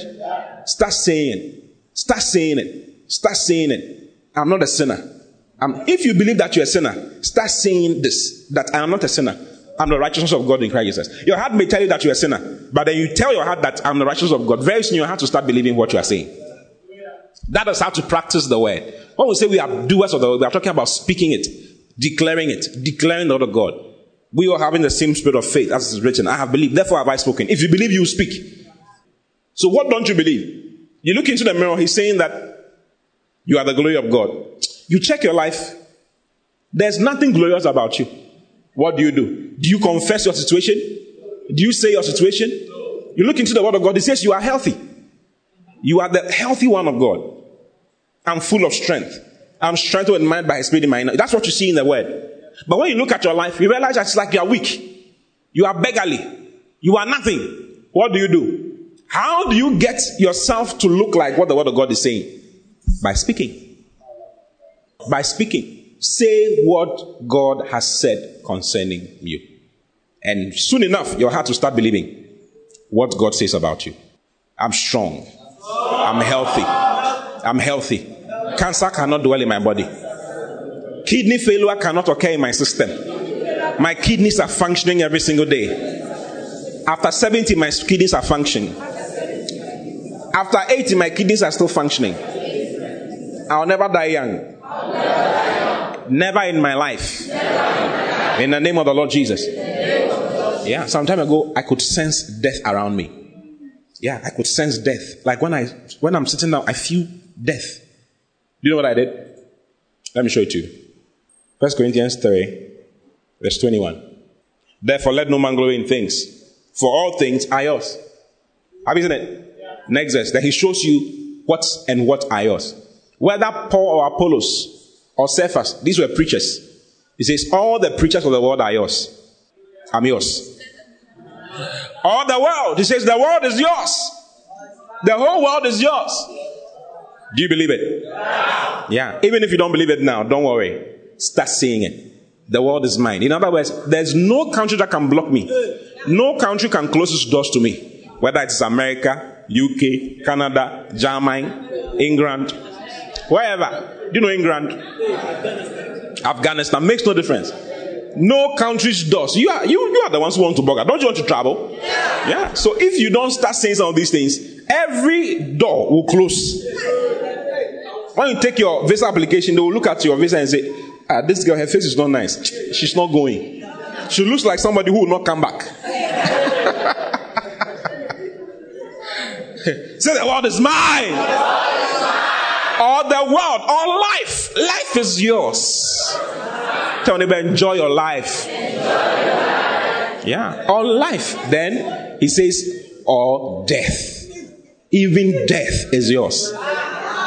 Start saying it. Start saying it. Start saying it. I'm not a sinner. If you believe that you're a sinner, start saying this that I am not a sinner. I'm the righteousness of God in Christ Jesus. Your heart may tell you that you're a sinner, but then you tell your heart that I'm the righteousness of God. Very soon your heart to start believing what you are saying. That is how to practice the word. When we say we are doers of the word, we are talking about speaking it, declaring it, declaring the word of God. We are having the same spirit of faith as is written. I have believed, therefore have I spoken. If you believe, you speak. So what don't you believe? You look into the mirror, he's saying that you are the glory of God. You check your life, there's nothing glorious about you. What do you do? Do you confess your situation? Do you say your situation? You look into the word of God, it says you are healthy. You are the healthy one of God. I'm full of strength. I'm strengthened in mind by his spirit in my mind. That's what you see in the word. But when you look at your life, you realize that it's like you are weak. You are beggarly. You are nothing. What do you do? How do you get yourself to look like what the word of God is saying? By speaking. By speaking. Say what God has said concerning you. And soon enough, your heart will start believing what God says about you. I'm strong. I'm healthy. I'm healthy. Cancer cannot dwell in my body. Kidney failure cannot occur in my system. My kidneys are functioning every single day. After 70, my kidneys are functioning. After 80, my kidneys are still functioning. I'll never die young. Never in my life. In the name of the Lord Jesus. Yeah, some time ago, I could sense death around me. Yeah, I could sense death. Like when I when I'm sitting down, I feel death. Do you know what I did? Let me show it to you. First Corinthians 3, verse 21. Therefore, let no man glory in things, for all things are yours. Have you seen it? Yeah. Next verse. Then he shows you what and what are yours. Whether Paul or Apollos or Cephas, these were preachers. He says, All the preachers of the world are yours. I'm yours. All the world. He says, The world is yours. The whole world is yours. Do you believe it? Yeah. Even if you don't believe it now, don't worry. Start saying it. The world is mine. In other words, there's no country that can block me. No country can close its doors to me. Whether it's America, UK, Canada, Germany, England, wherever. Do you know England? Afghanistan makes no difference. No country's doors. You are you, you are the ones who want to bugger. Don't you want to travel? Yeah. yeah. So if you don't start saying some of these things, every door will close. When you take your visa application, they will look at your visa and say, ah, this girl, her face is not nice. She's not going. She looks like somebody who will not come back. Say the world is mine. All the world, all life. Life is yours. Tell neighbor, enjoy your life. Yeah, all life. Then he says, all death. Even death is yours.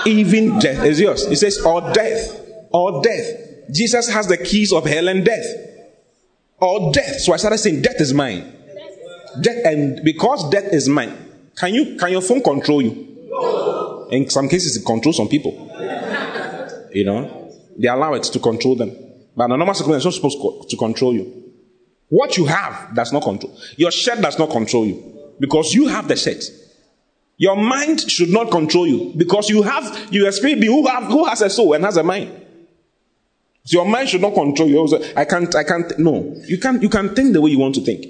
Even death is yours. He says, all death. All death. Jesus has the keys of hell and death. Or death. So I started saying, Death is mine. Death, and because death is mine, can you can your phone control you? In some cases, it controls some people. You know, they allow it to control them. But a normal circumstance, it's not supposed to control you. What you have does not control. Your shirt does not control you because you have the shirt. Your mind should not control you because you have you a spirit being who, have, who has a soul and has a mind. So your mind should not control you. I can't. I can't. No, you can't. You can think the way you want to think.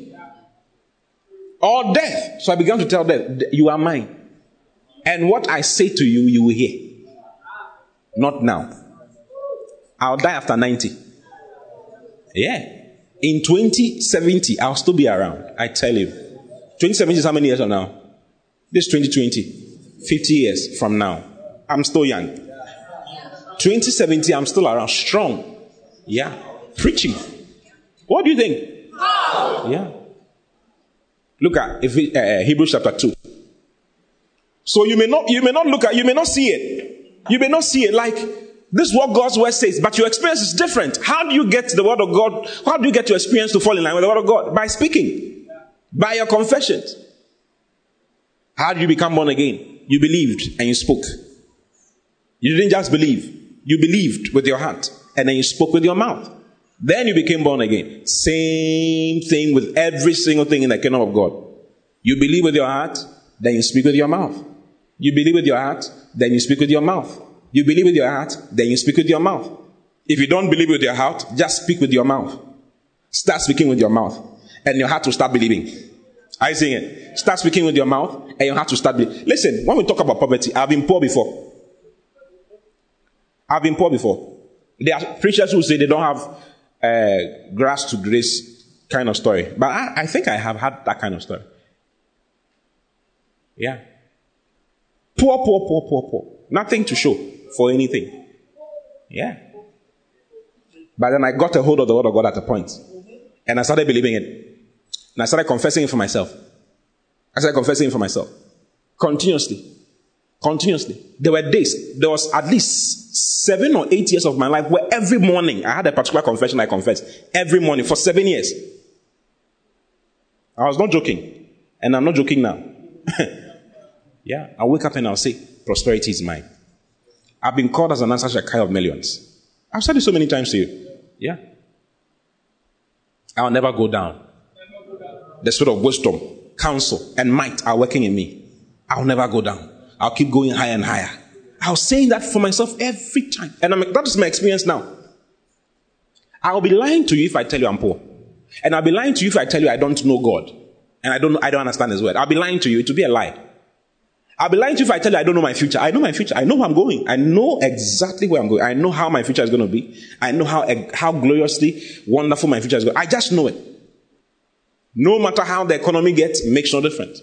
Or death. So I began to tell death, you are mine. And what I say to you, you will hear. Not now. I'll die after 90. Yeah. In 2070, I'll still be around. I tell you. 2070 is how many years from now? This 2020. 50 years from now. I'm still young. 2070, I'm still around. Strong. Yeah. Preaching. What do you think? Yeah. Look at if it, uh, Hebrews chapter 2. So you may not you may not look at you may not see it. You may not see it like this is what God's word says, but your experience is different. How do you get the word of God? How do you get your experience to fall in line with the word of God? By speaking, by your confessions. How did you become born again? You believed and you spoke. You didn't just believe, you believed with your heart and then you spoke with your mouth. Then you became born again. Same thing with every single thing in the kingdom of God. You believe with your heart, then you speak with your mouth. You believe with your heart, then you speak with your mouth. You believe with your heart, then you speak with your mouth. If you don't believe with your heart, just speak with your mouth. Start speaking with your mouth, and your heart will start believing. Are you seeing it? Start speaking with your mouth, and your heart will start believing. Listen, when we talk about poverty, I've been poor before. I've been poor before. There are preachers who say they don't have uh, grass to grace kind of story. But I, I think I have had that kind of story. Yeah. Poor, poor, poor, poor, poor. Nothing to show for anything. Yeah. But then I got a hold of the word of God at a point, And I started believing it. And I started confessing it for myself. I started confessing it for myself. Continuously. Continuously. There were days, there was at least seven or eight years of my life where every morning I had a particular confession I confessed. Every morning for seven years. I was not joking. And I'm not joking now. yeah. I'll wake up and I'll say, prosperity is mine. I've been called as an answer kind of millions. I've said it so many times to you. Yeah. I'll never go down. The spirit of wisdom, counsel, and might are working in me. I'll never go down. I'll keep going higher and higher. I was saying that for myself every time. And I'm, that is my experience now. I'll be lying to you if I tell you I'm poor. And I'll be lying to you if I tell you I don't know God. And I don't, I don't understand His word. I'll be lying to you. It will be a lie. I'll be lying to you if I tell you I don't know my future. I know my future. I know where I'm going. I know exactly where I'm going. I know how my future is going to be. I know how, how gloriously wonderful my future is going. I just know it. No matter how the economy gets, it makes no difference.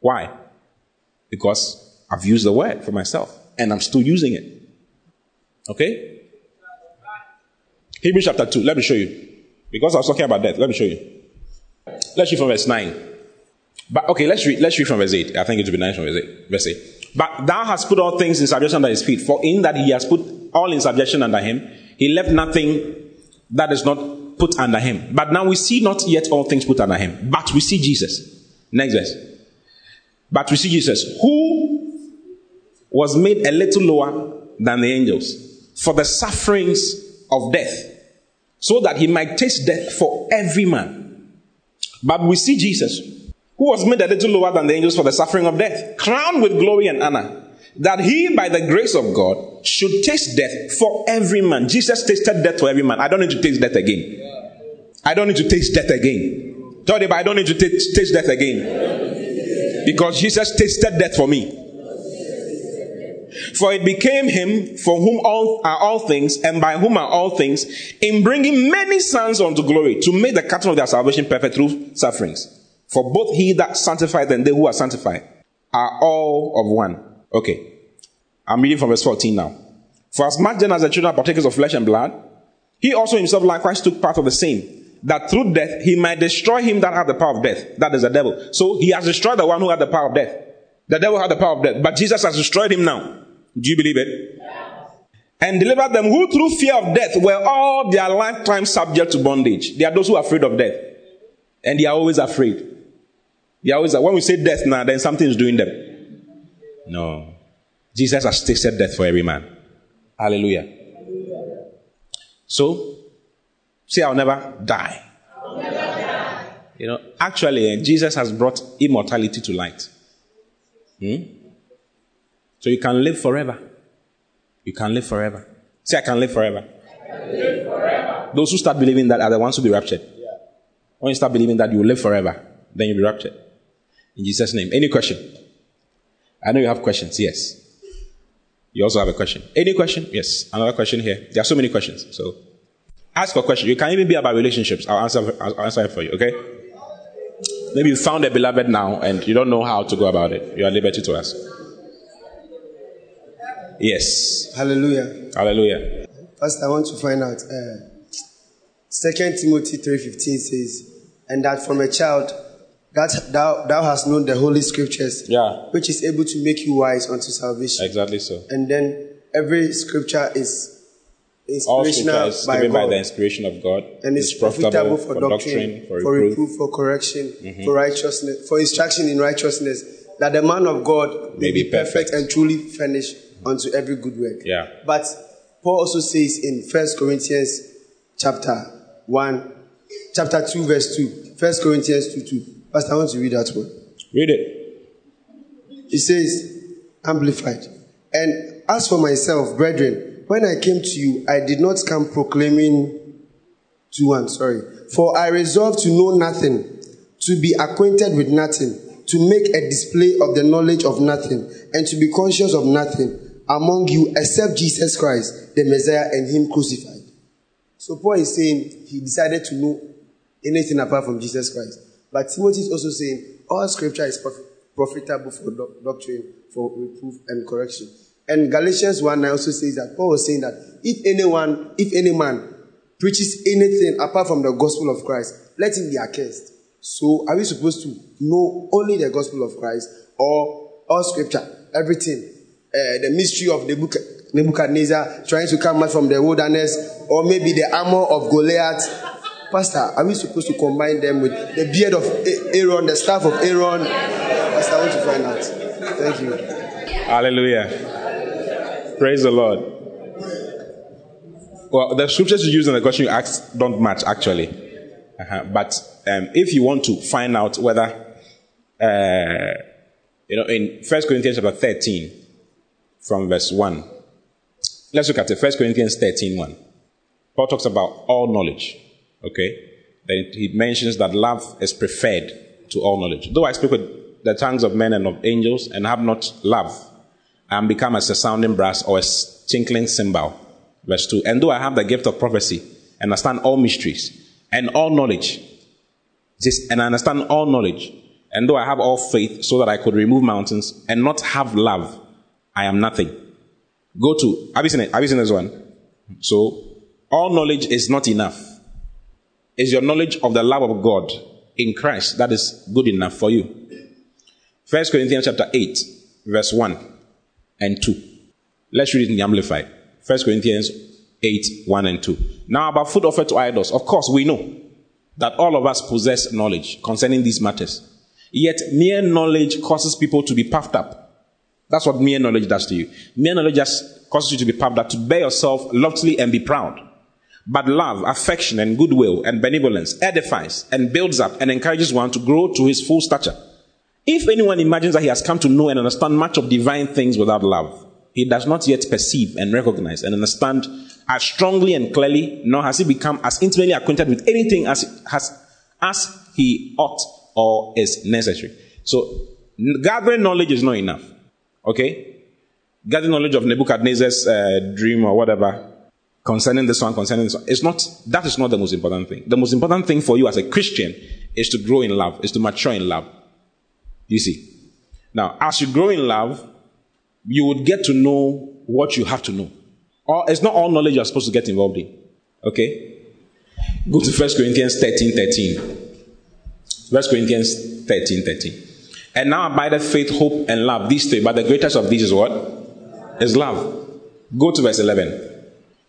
Why? Because I've used the word for myself and I'm still using it. Okay? Hebrews chapter 2. Let me show you. Because I was talking about death. Let me show you. Let's read from verse 9. But okay, let's read, let's read from verse 8. I think it would be nice from verse 8. Verse 8. But thou hast put all things in subjection under his feet. For in that he has put all in subjection under him, he left nothing that is not put under him. But now we see not yet all things put under him. But we see Jesus. Next verse. But we see Jesus, who was made a little lower than the angels for the sufferings of death, so that he might taste death for every man. But we see Jesus, who was made a little lower than the angels for the suffering of death, crowned with glory and honor, that he, by the grace of God, should taste death for every man. Jesus tasted death for every man. I don't need to taste death again. I don't need to taste death again. Tell them, I don't need to taste, taste death again. Because Jesus tasted death for me. For it became him for whom all are all things, and by whom are all things, in bringing many sons unto glory, to make the cattle of their salvation perfect through sufferings. For both he that sanctified and they who are sanctified are all of one. Okay. I'm reading from verse 14 now. For as much then as the children are partakers of flesh and blood, he also himself likewise took part of the same, that through death he might destroy him that had the power of death, that is the devil. So he has destroyed the one who had the power of death. The devil had the power of death, but Jesus has destroyed him now. Do you believe it? and delivered them who through fear of death were all their lifetime subject to bondage. They are those who are afraid of death. And they are always afraid. They always, when we say death now, then something is doing them. No. Jesus has tasted death for every man. Hallelujah. So, say, I'll never die. You know, actually, eh, Jesus has brought immortality to light. Hmm? So you can live forever. You can live forever. Say, I can live forever. Live forever. Those who start believing that are the ones who be raptured. When you start believing that you will live forever, then you'll be raptured. In Jesus' name. Any question? I know you have questions. Yes. You also have a question. Any question? Yes. Another question here. There are so many questions. So ask a question. You can even be about relationships. I'll answer, I'll answer it for you. Okay? Maybe you found a beloved now and you don't know how to go about it. You are liberty to ask. Yes. Hallelujah. Hallelujah. First, I want to find out. Uh, Second Timothy three fifteen says, "And that from a child, that thou thou hast known the holy scriptures, Yeah. which is able to make you wise unto salvation." Exactly so. And then every scripture is All inspirational scripture is by given by God, the inspiration of God. and is It's profitable for, doctrine, for for reproof. reproof, for correction, mm-hmm. for righteousness, for instruction in righteousness, that the man of God may, May be perfect, perfect. and truly furnished unto every good work. Yeah. But Paul also says in First Corinthians chapter one, chapter two, verse two. First Corinthians two two. Pastor, I want to read that one. Read it. It says, Amplified. And as for myself, brethren, when I came to you, I did not come proclaiming to one, sorry. For I resolved to know nothing, to be acquainted with nothing, to make a display of the knowledge of nothing, and to be conscious of nothing among you except Jesus Christ, the Messiah, and Him crucified. So Paul is saying he decided to know anything apart from Jesus Christ. But Timothy is also saying all scripture is prof- profitable for doc- doctrine, for reproof and correction. And Galatians 1 9 also says that Paul was saying that if anyone, if any man preaches anything apart from the gospel of Christ, let him be accursed. So are we supposed to know only the gospel of Christ or all scripture, everything? Uh, the mystery of Nebuch- Nebuchadnezzar trying to come out from the wilderness, or maybe the armor of Goliath. Pastor, are we supposed to combine them with the beard of Aaron, the staff of Aaron? Pastor, I want to find out. Thank you. Hallelujah. Praise the Lord. Well, the scriptures you use in the question you asked don't match actually. Uh-huh. But um, if you want to find out whether, uh, you know, in 1 Corinthians chapter 13, from verse 1, let's look at it. 1 Corinthians 13 1. Paul talks about all knowledge. Okay? Then he mentions that love is preferred to all knowledge. Though I speak with the tongues of men and of angels and have not love, I am become as a sounding brass or a tinkling cymbal. Verse 2. And though I have the gift of prophecy and understand all mysteries and all knowledge, this, and I understand all knowledge, and though I have all faith so that I could remove mountains and not have love, I am nothing. Go to, have you seen it? Have you seen this one? So, all knowledge is not enough. It's your knowledge of the love of God in Christ that is good enough for you. First Corinthians chapter 8, verse 1 and 2. Let's read it in the Amplified. First Corinthians 8, 1 and 2. Now about food offered to idols. Of course, we know that all of us possess knowledge concerning these matters. Yet mere knowledge causes people to be puffed up. That's what mere knowledge does to you. Mere knowledge just causes you to be puffed up, to bear yourself loftily and be proud. But love, affection, and goodwill and benevolence edifies and builds up and encourages one to grow to his full stature. If anyone imagines that he has come to know and understand much of divine things without love, he does not yet perceive and recognize and understand as strongly and clearly, nor has he become as intimately acquainted with anything as, has, as he ought or is necessary. So, gathering knowledge is not enough. Okay? Gathering knowledge of Nebuchadnezzar's uh, dream or whatever concerning this one, concerning this one. It's not, that is not the most important thing. The most important thing for you as a Christian is to grow in love, is to mature in love. You see. Now, as you grow in love, you would get to know what you have to know. Or it's not all knowledge you're supposed to get involved in. Okay? Go to 1 Corinthians 13 13. 1 Corinthians 13 13. And now abideth faith, hope, and love. These three. But the greatest of these is what? Is love. Go to verse 11.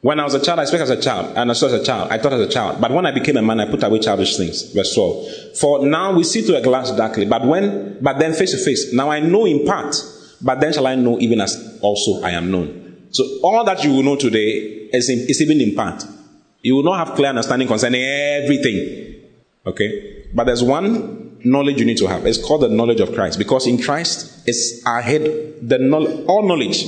When I was a child, I spoke as a child, and I saw as a child, I thought as a child. But when I became a man, I put away childish things. Verse 12. For now we see through a glass darkly, but when, but then face to face. Now I know in part, but then shall I know even as also I am known. So all that you will know today is, in, is even in part. You will not have clear understanding concerning everything. Okay? But there's one knowledge you need to have. It's called the knowledge of Christ. Because in Christ is ahead the knowledge, all knowledge.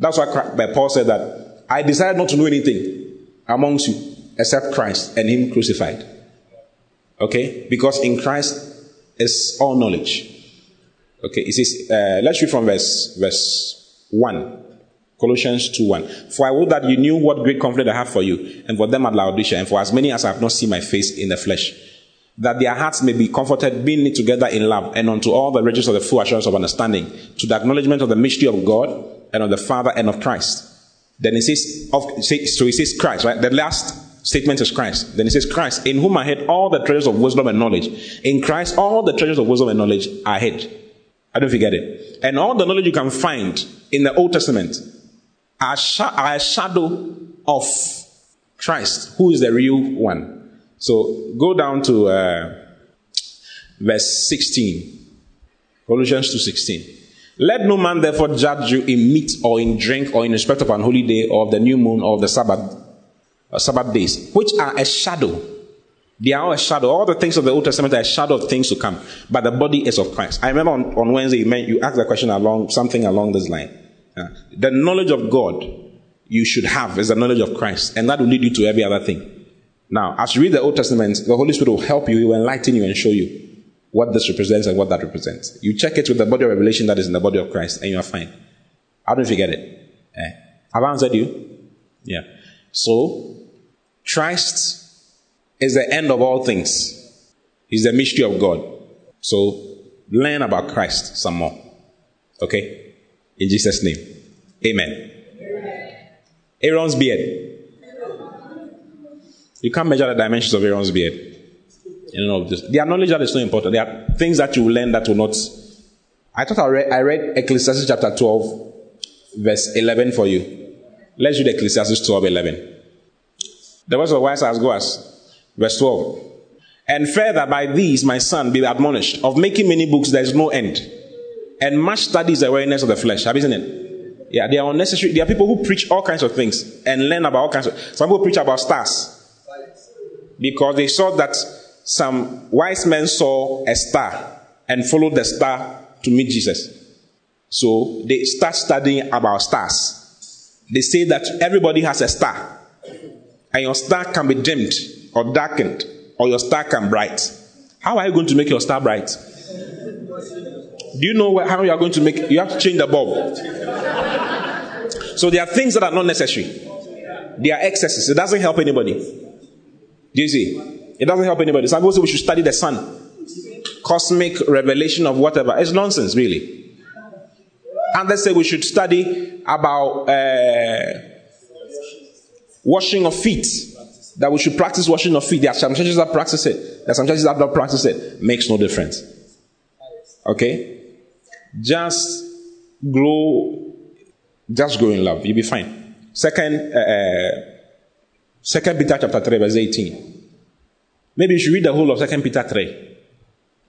That's why Paul said that I decided not to know anything amongst you except Christ and Him crucified. Okay? Because in Christ is all knowledge. Okay, it says, uh, let's read from verse, verse 1. Colossians 2 1. For I would that you knew what great confidence I have for you, and for them at Laodicea, and for as many as have not seen my face in the flesh, that their hearts may be comforted, being knit together in love, and unto all the riches of the full assurance of understanding, to the acknowledgement of the mystery of God, and of the Father, and of Christ then it says, of, so he says Christ, right? The last statement is Christ. Then it says Christ, in whom I had all the treasures of wisdom and knowledge. In Christ, all the treasures of wisdom and knowledge are hid. I don't forget it. And all the knowledge you can find in the Old Testament are, sh- are a shadow of Christ, who is the real one. So go down to uh, verse 16. Colossians 2.16. Let no man therefore judge you in meat or in drink or in respect of an holy day or of the new moon or of the Sabbath, uh, Sabbath days, which are a shadow. They are all a shadow. All the things of the Old Testament are a shadow of things to come. But the body is of Christ. I remember on, on Wednesday you, meant, you asked the question along something along this line. Uh, the knowledge of God you should have is the knowledge of Christ, and that will lead you to every other thing. Now, as you read the Old Testament, the Holy Spirit will help you, He will enlighten you and show you what this represents and what that represents. You check it with the body of revelation that is in the body of Christ, and you are fine. How do you get it? Eh? Have I answered you? Yeah. So, Christ is the end of all things. He's the mystery of God. So, learn about Christ some more. Okay? In Jesus' name. Amen. Aaron's beard. You can't measure the dimensions of Aaron's beard. You know, this. Their knowledge that is so important. There are things that you learn that will not. I thought I read, I read Ecclesiastes chapter 12, verse 11 for you. Let's read Ecclesiastes 12, 11. The words of wise as go as, verse 12. And further, by these, my son, be admonished. Of making many books, there is no end. And much study is the awareness of the flesh. Have you seen it? Yeah, they are unnecessary. There are people who preach all kinds of things and learn about all kinds of. Some people preach about stars because they saw that some wise men saw a star and followed the star to meet Jesus. So they start studying about stars. They say that everybody has a star, and your star can be dimmed or darkened, or your star can bright. How are you going to make your star bright? Do you know how you are going to make? You have to change the bulb. So there are things that are not necessary. They are excesses. It doesn't help anybody. Do you see? It doesn't help anybody. Some people say we should study the sun. Cosmic revelation of whatever. It's nonsense, really. And they say we should study about uh, washing of feet. That we should practice washing of feet. There are some churches that practice it. There are some churches that don't practice it. Makes no difference. Okay? Just grow, just grow in love. You'll be fine. Second, uh, uh Second Peter chapter 3, verse 18. Maybe you should read the whole of Second Peter 3.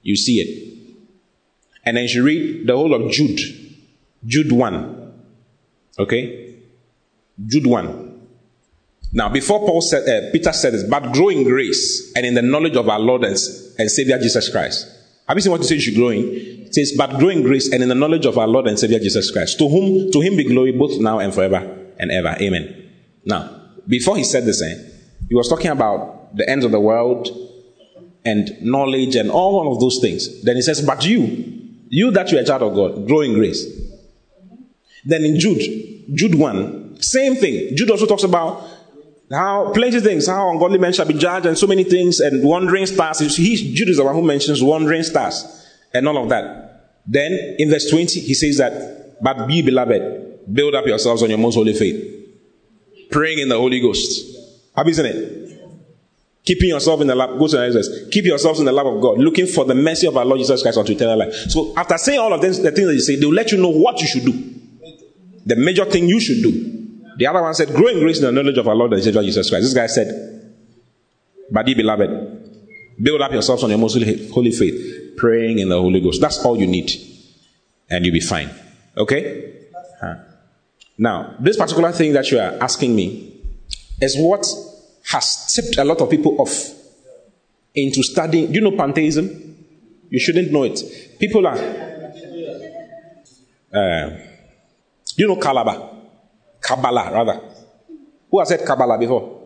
You see it. And then you should read the whole of Jude. Jude 1. Okay? Jude 1. Now, before Paul said, uh, Peter said this, but grow in grace and in the knowledge of our Lord and, and Savior Jesus Christ. Have you seen what he says you should grow in? It says, but grow in grace and in the knowledge of our Lord and Savior Jesus Christ. To whom, to him be glory both now and forever and ever. Amen. Now, before he said this, eh, he was talking about the ends of the world and knowledge and all of those things. Then he says, But you, you that you are a child of God, grow in grace. Then in Jude, Jude 1, same thing. Jude also talks about how plenty of things, how ungodly men shall be judged, and so many things, and wandering stars. He, Jude is the one who mentions wandering stars and all of that. Then in verse 20, he says that, But be beloved, build up yourselves on your most holy faith, praying in the Holy Ghost. Have you seen it? Keeping yourself in the love, go to Jesus. Keep yourselves in the love of God, looking for the mercy of our Lord Jesus Christ unto eternal life. So after saying all of this, the things that you say, they'll let you know what you should do. The major thing you should do. The other one said, grow in grace in the knowledge of our Lord and Savior Jesus Christ. This guy said, ye beloved, build up yourselves on your most holy faith, praying in the Holy Ghost. That's all you need. And you'll be fine. Okay? Huh. Now, this particular thing that you are asking me is what has tipped a lot of people off into studying. Do you know pantheism? You shouldn't know it. People are. Uh, do you know Kabbalah? Kabbalah, rather. Who has said Kabbalah before?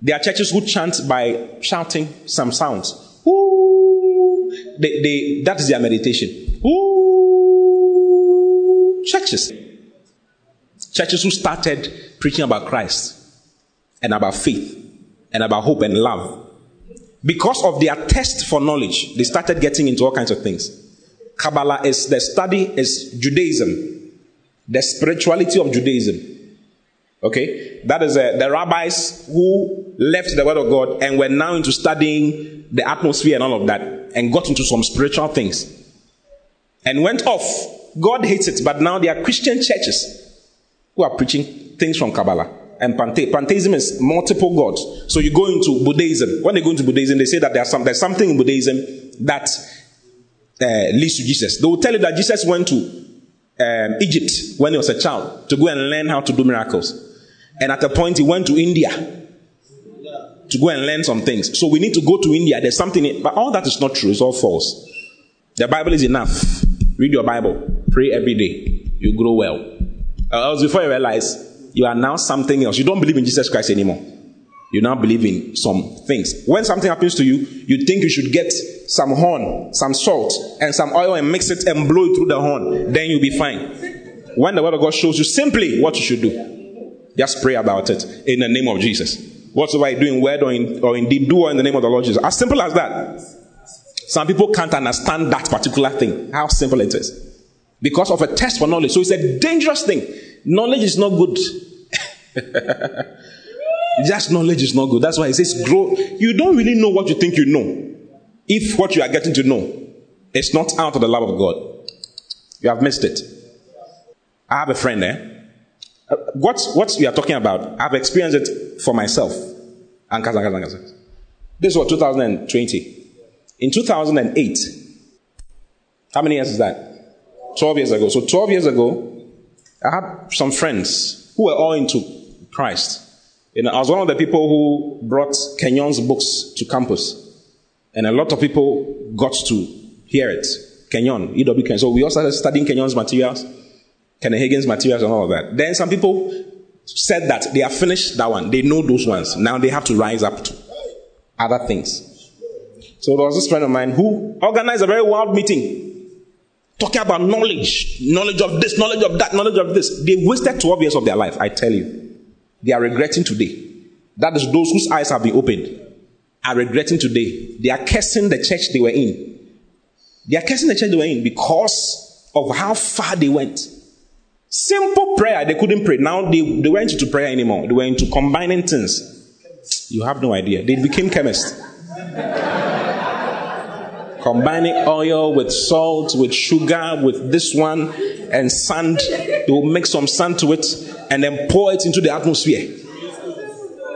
There are churches who chant by shouting some sounds. Ooh, they, they, that is their meditation. Ooh, churches. Churches who started preaching about Christ and about faith and about hope and love. Because of their test for knowledge, they started getting into all kinds of things. Kabbalah is the study is Judaism, the spirituality of Judaism. Okay? That is uh, the rabbis who left the word of God and were now into studying the atmosphere and all of that and got into some spiritual things and went off. God hates it, but now there are Christian churches who are preaching things from Kabbalah and Panthe- pantheism is multiple gods. So you go into Buddhism. When they go into Buddhism, they say that there's, some, there's something in Buddhism that uh, leads to Jesus. They will tell you that Jesus went to um, Egypt when he was a child to go and learn how to do miracles. And at a point, he went to India to go and learn some things. So we need to go to India. There's something, in, but all that is not true. It's all false. The Bible is enough. Read your Bible. Pray every day. You grow well. Uh, else, before you realize, you are now something else. You don't believe in Jesus Christ anymore. You now believe in some things. When something happens to you, you think you should get some horn, some salt, and some oil and mix it and blow it through the horn. Then you'll be fine. When the word of God shows you simply what you should do, just pray about it in the name of Jesus. Whatsoever you do in word or in, or in deed, do in the name of the Lord Jesus. As simple as that. Some people can't understand that particular thing, how simple it is. Because of a test for knowledge. So it's a dangerous thing. Knowledge is not good. Just knowledge is not good. That's why it says grow. You don't really know what you think you know. If what you are getting to know is not out of the love of God, you have missed it. I have a friend there. Eh? what, what we are talking about, I've experienced it for myself. This was 2020. In 2008, how many years is that? 12 years ago. So 12 years ago, I had some friends who were all into Christ. Know, I was one of the people who brought Kenyon's books to campus. And a lot of people got to hear it. Kenyon, E.W. Kenyon. So we all started studying Kenyon's materials, Kenneth Hagin's materials, and all of that. Then some people said that they have finished that one. They know those ones. Now they have to rise up to other things. So there was this friend of mine who organized a very wild meeting talking about knowledge, knowledge of this, knowledge of that, knowledge of this. They wasted 12 years of their life, I tell you. They are regretting today. That is those whose eyes have been opened are regretting today. They are cursing the church they were in. They are cursing the church they were in because of how far they went. Simple prayer, they couldn't pray. Now they, they weren't into prayer anymore. They were into combining things. You have no idea. They became chemists. Combining oil with salt, with sugar, with this one, and sand. They will make some sand to it and then pour it into the atmosphere.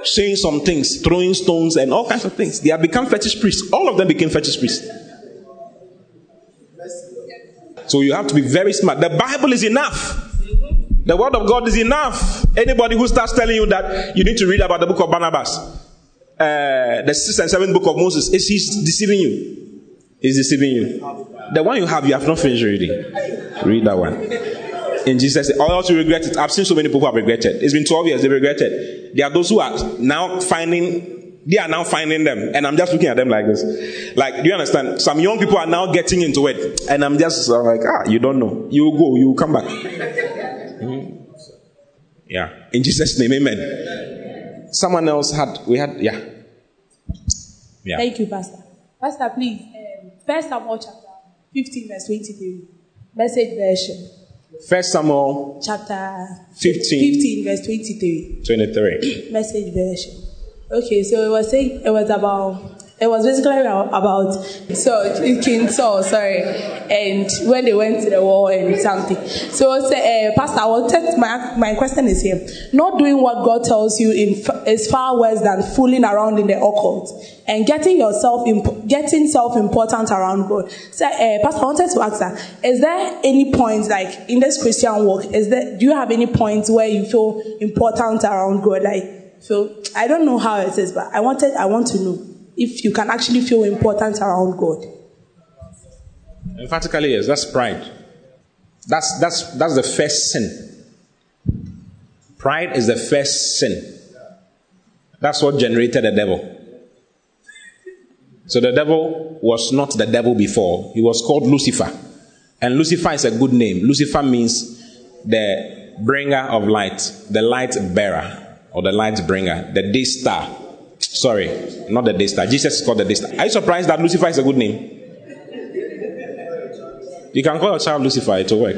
Saying some things, throwing stones, and all kinds of things. They have become fetish priests. All of them became fetish priests. So you have to be very smart. The Bible is enough. The word of God is enough. Anybody who starts telling you that you need to read about the book of Barnabas, uh, the sixth and seventh book of Moses, is he deceiving you? He's deceiving you. The one you have, you have not finished reading. Read that one. And Jesus' said, Or else you regret it. I've seen so many people have regretted. It's been 12 years, they regretted. There are those who are now finding, they are now finding them. And I'm just looking at them like this. Like, do you understand? Some young people are now getting into it. And I'm just I'm like, ah, you don't know. You go, you come back. Mm-hmm. Yeah. In Jesus' name, amen. Someone else had, we had, yeah. Yeah. Thank you, Pastor. Pastor, please. First Samuel chapter 15, verse 23. Message version. First Samuel chapter 15, 15 verse 23. 23. Message version. Okay, so it was saying it was about It was basically about so King Saul, sorry, and when they went to the war and something. So, uh, Pastor, I will test my my question is here. Not doing what God tells you in, is far worse than fooling around in the occult and getting yourself imp- getting self important around God. So, uh, Pastor, I wanted to ask that: Is there any point like in this Christian walk? Is there do you have any points where you feel important around God? Like, feel I don't know how it is, but I wanted I want to know if you can actually feel important around God? Emphatically, yes. That's pride. That's that's that's the first sin. Pride is the first sin. That's what generated the devil. So the devil was not the devil before. He was called Lucifer. And Lucifer is a good name. Lucifer means the bringer of light, the light bearer, or the light bringer, the day star. Sorry, not the day star. Jesus is called the day star. Are you surprised that Lucifer is a good name? You can call your child Lucifer, it will work.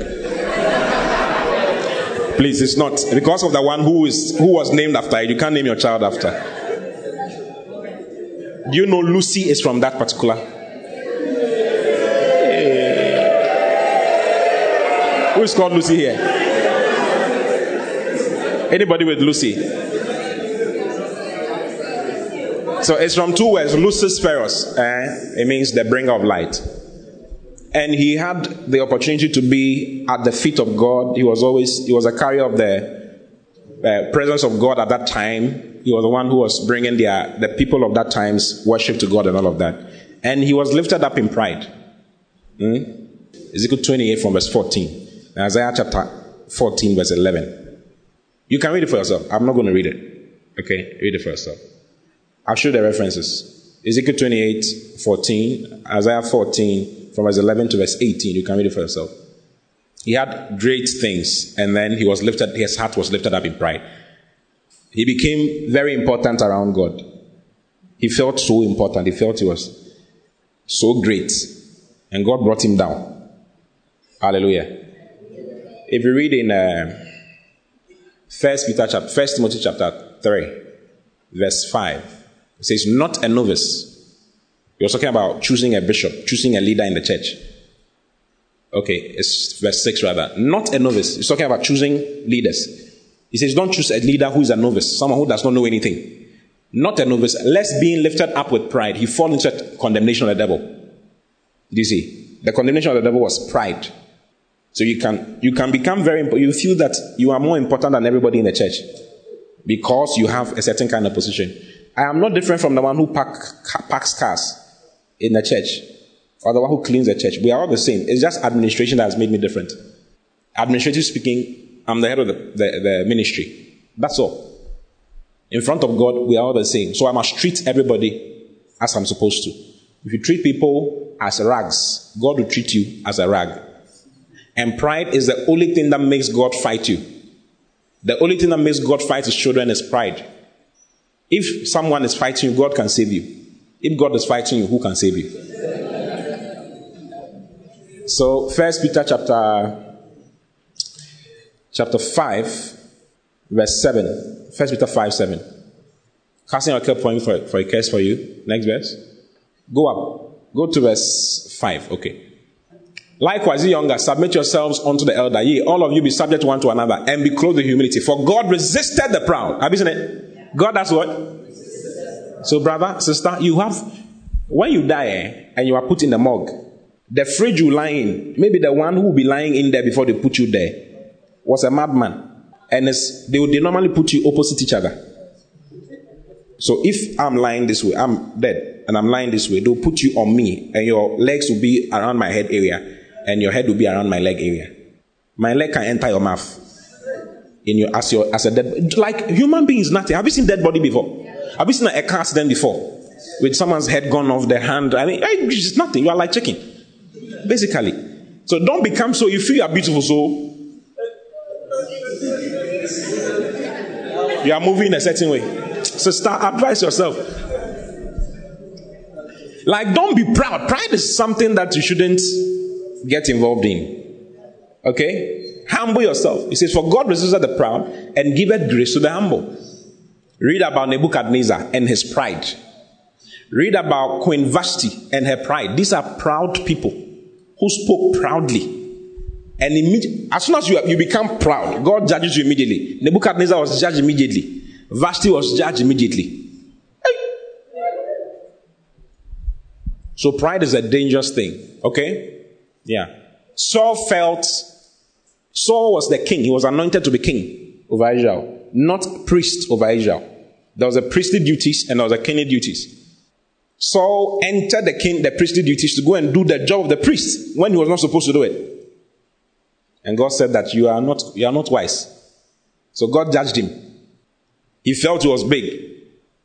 Please, it's not. Because of the one who is who was named after it, you can't name your child after. Do you know Lucy is from that particular? Hey. Who is called Lucy here? Anybody with Lucy? So it's from two words, Lucis Ferros. Eh? It means the bringer of light. And he had the opportunity to be at the feet of God. He was always, he was a carrier of the uh, presence of God at that time. He was the one who was bringing the, the people of that time's worship to God and all of that. And he was lifted up in pride. Hmm? Ezekiel 28 from verse 14. Isaiah chapter 14 verse 11. You can read it for yourself. I'm not going to read it. Okay, read it for yourself. I'll show the references. Ezekiel 28, 14, Isaiah 14, from verse 11 to verse 18. You can read it for yourself. He had great things, and then he was lifted, his heart was lifted up in pride. He became very important around God. He felt so important. He felt he was so great. And God brought him down. Hallelujah. If you read in uh, First Peter chapter, First Timothy chapter 3, verse 5, it says, not a novice. He was talking about choosing a bishop, choosing a leader in the church. Okay, it's verse 6 rather. Not a novice. He's talking about choosing leaders. He says, don't choose a leader who is a novice, someone who does not know anything. Not a novice, lest being lifted up with pride, he fall into condemnation of the devil. Do you see? The condemnation of the devil was pride. So you can you can become very you feel that you are more important than everybody in the church because you have a certain kind of position. I am not different from the one who pack, packs cars in the church or the one who cleans the church. We are all the same. It's just administration that has made me different. Administrative speaking, I'm the head of the, the, the ministry. That's all. In front of God, we are all the same. So I must treat everybody as I'm supposed to. If you treat people as rags, God will treat you as a rag. And pride is the only thing that makes God fight you. The only thing that makes God fight his children is pride. If someone is fighting you, God can save you. If God is fighting you, who can save you? So, First Peter chapter chapter five, verse seven. First Peter five seven. Casting your care point for for a curse for you. Next verse. Go up. Go to verse five. Okay. Likewise, ye younger, submit yourselves unto the elder. Ye, all of you be subject one to another, and be clothed with humility. For God resisted the proud. Have you seen it? God does what? So, brother, sister, you have, when you die eh, and you are put in the morgue, the fridge you lie in, maybe the one who will be lying in there before they put you there, was a madman. And they, would, they normally put you opposite each other. So if I'm lying this way, I'm dead, and I'm lying this way, they'll put you on me, and your legs will be around my head area, and your head will be around my leg area. My leg can enter your mouth in your as your as a dead like human beings nothing. Have you seen dead body before? Have you seen a car accident before? With someone's head gone off their hand. I mean it's nothing. You are like chicken. Basically. So don't become so you feel you are beautiful so you are moving a certain way. So start advise yourself. Like don't be proud. Pride is something that you shouldn't get involved in. Okay? Humble yourself. He says, For God resisted the proud and giveth grace to the humble. Read about Nebuchadnezzar and his pride. Read about Queen Vashti and her pride. These are proud people who spoke proudly. And immediately, as soon as you, you become proud, God judges you immediately. Nebuchadnezzar was judged immediately. Vashti was judged immediately. So pride is a dangerous thing. Okay? Yeah. Saul felt Saul was the king. He was anointed to be king over Israel, not priest over Israel. There was a priestly duties and there was a kingly duties. Saul entered the king, the priestly duties to go and do the job of the priest when he was not supposed to do it. And God said that you are not, you are not wise. So God judged him. He felt he was big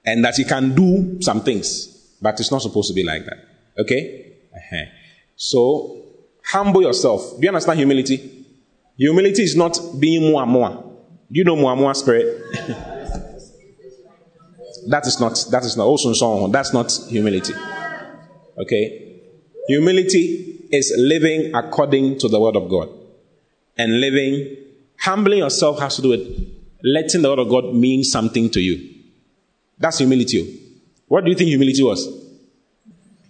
and that he can do some things, but it's not supposed to be like that. Okay? Uh-huh. So humble yourself. Do you understand humility? Humility is not being more. Do you know more spirit? that is not that is not also so that's not humility. Okay? Humility is living according to the word of God. And living humbling yourself has to do with letting the word of God mean something to you. That's humility. What do you think humility was?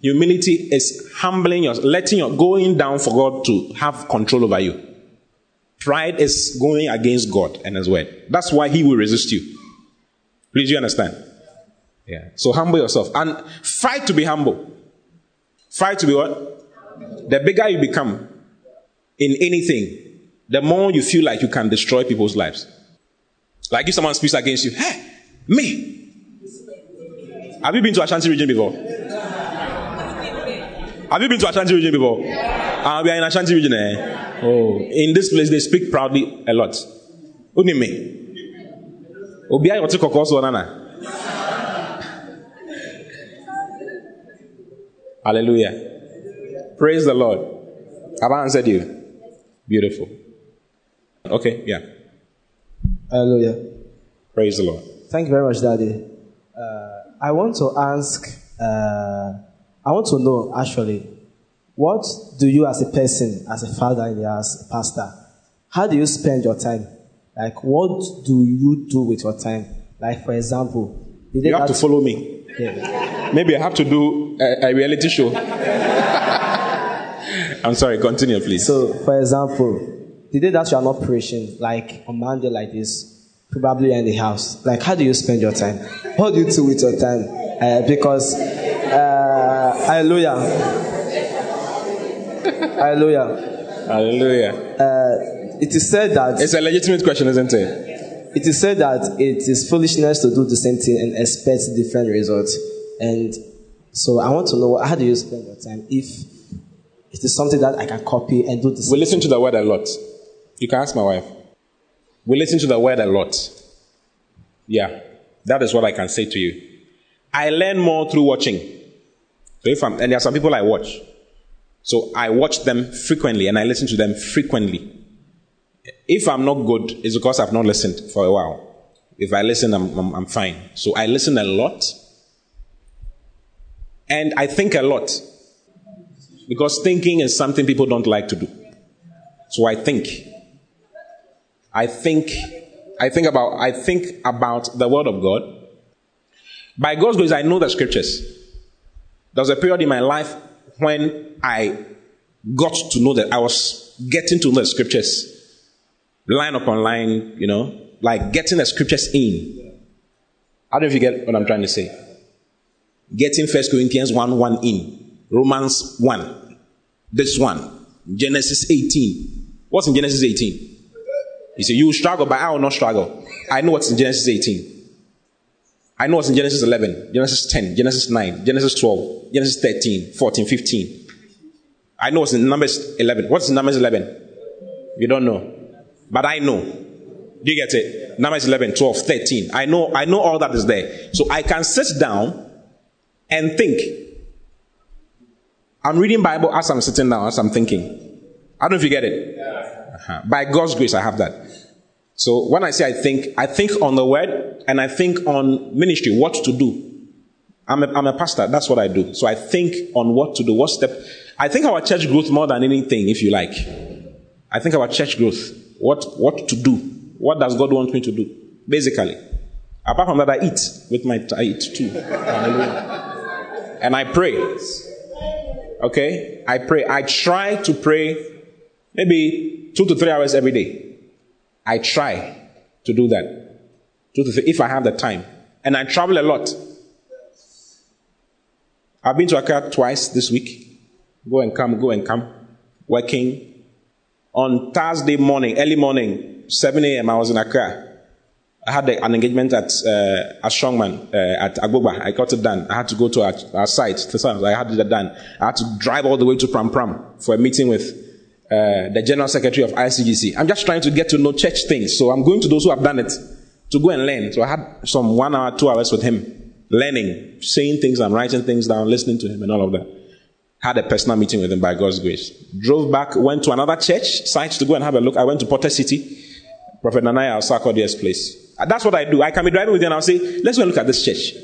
Humility is humbling yourself, letting your, going down for God to have control over you. Pride is going against God and His word. That's why He will resist you. Please, you understand? Yeah. So humble yourself and fight to be humble. Fight to be what? The bigger you become in anything, the more you feel like you can destroy people's lives. Like if someone speaks against you, hey, me. Have you been to Ashanti region before? Have you been to Ashanti region before? Uh, we are in Ashanti region. Eh? Oh, in this place they speak proudly a lot. Only me. Obi ayo ti koko so nana. Hallelujah. Praise the Lord. Have I answered you? Beautiful. Okay, yeah. Hallelujah. Praise the Lord. Thank you very much, Daddy. Uh, I want to ask, uh, I want to know actually, what do you as a person, as a father and as a pastor, how do you spend your time? Like, what do you do with your time? Like, for example, you have to follow me. Yeah. Maybe I have to do a, a reality show. I'm sorry, continue, please. So, for example, the day that you are not preaching, like on Monday like this, probably in the house, like how do you spend your time? What do you do with your time? Uh, because, uh, hallelujah. Hallelujah. Hallelujah. Uh, it is said that. It's a legitimate question, isn't it? It is said that it is foolishness to do the same thing and expect different results. And so I want to know how do you spend your time if it is something that I can copy and do the same We listen to the word a lot. You can ask my wife. We listen to the word a lot. Yeah, that is what I can say to you. I learn more through watching. So if I'm, and there are some people I watch. So I watch them frequently and I listen to them frequently. If I'm not good, it's because I've not listened for a while. If I listen, I'm, I'm, I'm fine. So I listen a lot. And I think a lot. Because thinking is something people don't like to do. So I think. I think I think about I think about the word of God. By God's grace, I know the scriptures. There was a period in my life when I got to know that I was getting to know the scriptures line upon line, you know, like getting the scriptures in. I don't know if you get what I'm trying to say. Getting First Corinthians 1 1 in, Romans 1, this one, Genesis 18. What's in Genesis 18? You say, You will struggle, but I will not struggle. I know what's in Genesis 18. I know what's in Genesis 11, Genesis 10, Genesis 9, Genesis 12, Genesis 13, 14, 15. I know it's in Numbers 11. What's in Numbers 11? You don't know. But I know. Do you get it? Numbers 11, 12, 13. I know, I know all that is there. So I can sit down and think. I'm reading Bible as I'm sitting down, as I'm thinking. I don't know if you get it. Uh-huh. By God's grace, I have that. So when I say I think, I think on the word and I think on ministry, what to do. I'm a, I'm a pastor. That's what I do. So I think on what to do, what step. I think our church growth more than anything, if you like. I think our church growth, what, what to do. What does God want me to do? Basically. Apart from that, I eat with my, I eat too. Hallelujah. And I pray. Okay? I pray. I try to pray maybe two to three hours every day. I try to do that. Two to three, if I have the time. And I travel a lot. I've been to Accra twice this week. Go and come, go and come. Working. On Thursday morning, early morning, 7 a.m., I was in Accra. I had an engagement at uh, a strongman uh, at Agbogba. I got it done. I had to go to our, our site. I had it done. I had to drive all the way to Prampram for a meeting with uh, the general secretary of ICGC. I'm just trying to get to know church things. So I'm going to those who have done it to go and learn. So I had some one hour, two hours with him, learning, saying things and writing things down, listening to him and all of that. Had a personal meeting with him by God's grace. Drove back, went to another church site to go and have a look. I went to Potter City, Prophet Nana Yaw Sarkodie's place. Uh, that's what I do. I can be driving with you and I'll say, let's go and look at this church.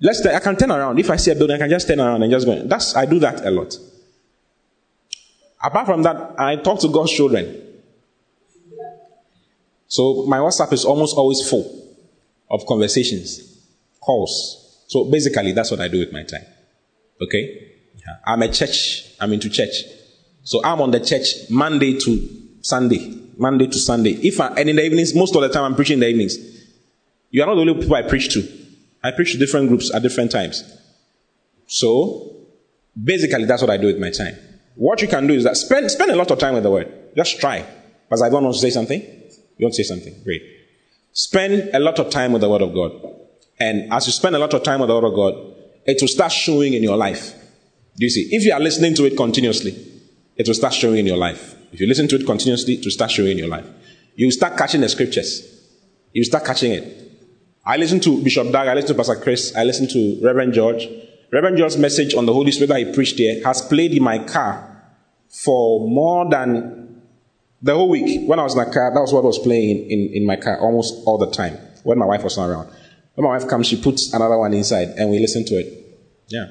Let's, I can turn around. If I see a building, I can just turn around and just go. That's, I do that a lot. Apart from that, I talk to God's children. So my WhatsApp is almost always full of conversations, calls. So basically, that's what I do with my time. Okay? I'm a church. I'm into church. So I'm on the church Monday to Sunday. Monday to Sunday. If I, and in the evenings, most of the time I'm preaching in the evenings. You are not the only people I preach to. I preach to different groups at different times. So, basically, that's what I do with my time. What you can do is that spend, spend a lot of time with the word. Just try. Because I don't want to say something. You want to say something? Great. Spend a lot of time with the word of God. And as you spend a lot of time with the word of God, it will start showing in your life. Do you see? If you are listening to it continuously, it will start showing in your life. If you listen to it continuously, to start showing in your life. You will start catching the scriptures. You will start catching it. I listen to Bishop Dag, I listen to Pastor Chris, I listen to Reverend George. Reverend George's message on the Holy Spirit that he preached here has played in my car for more than the whole week. When I was in the car, that was what was playing in, in my car almost all the time when my wife was not around. When my wife comes, she puts another one inside and we listen to it. Yeah.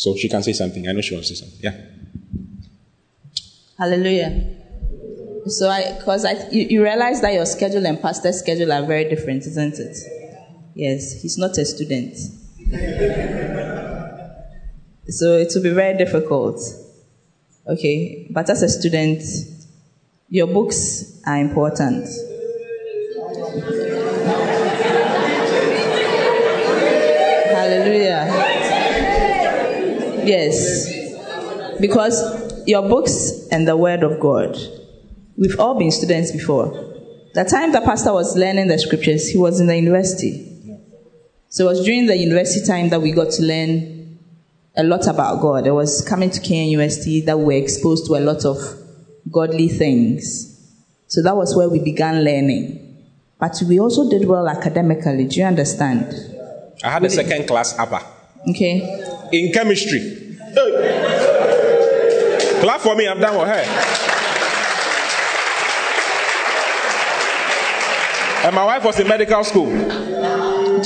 So she can say something. I know she wants to say something. Yeah. Hallelujah. So I, because I, you, you realize that your schedule and pastor's schedule are very different, isn't it? Yes, he's not a student. so it will be very difficult. Okay, but as a student, your books are important. Hallelujah. Yes. Because your books and the Word of God. We've all been students before. The time the pastor was learning the scriptures, he was in the university. So it was during the university time that we got to learn a lot about God. It was coming to KNUST that we were exposed to a lot of godly things. So that was where we began learning. But we also did well academically. Do you understand? I had a second class upper. Okay. In chemistry. Clap for me, I'm done with her. And my wife was in medical school. Do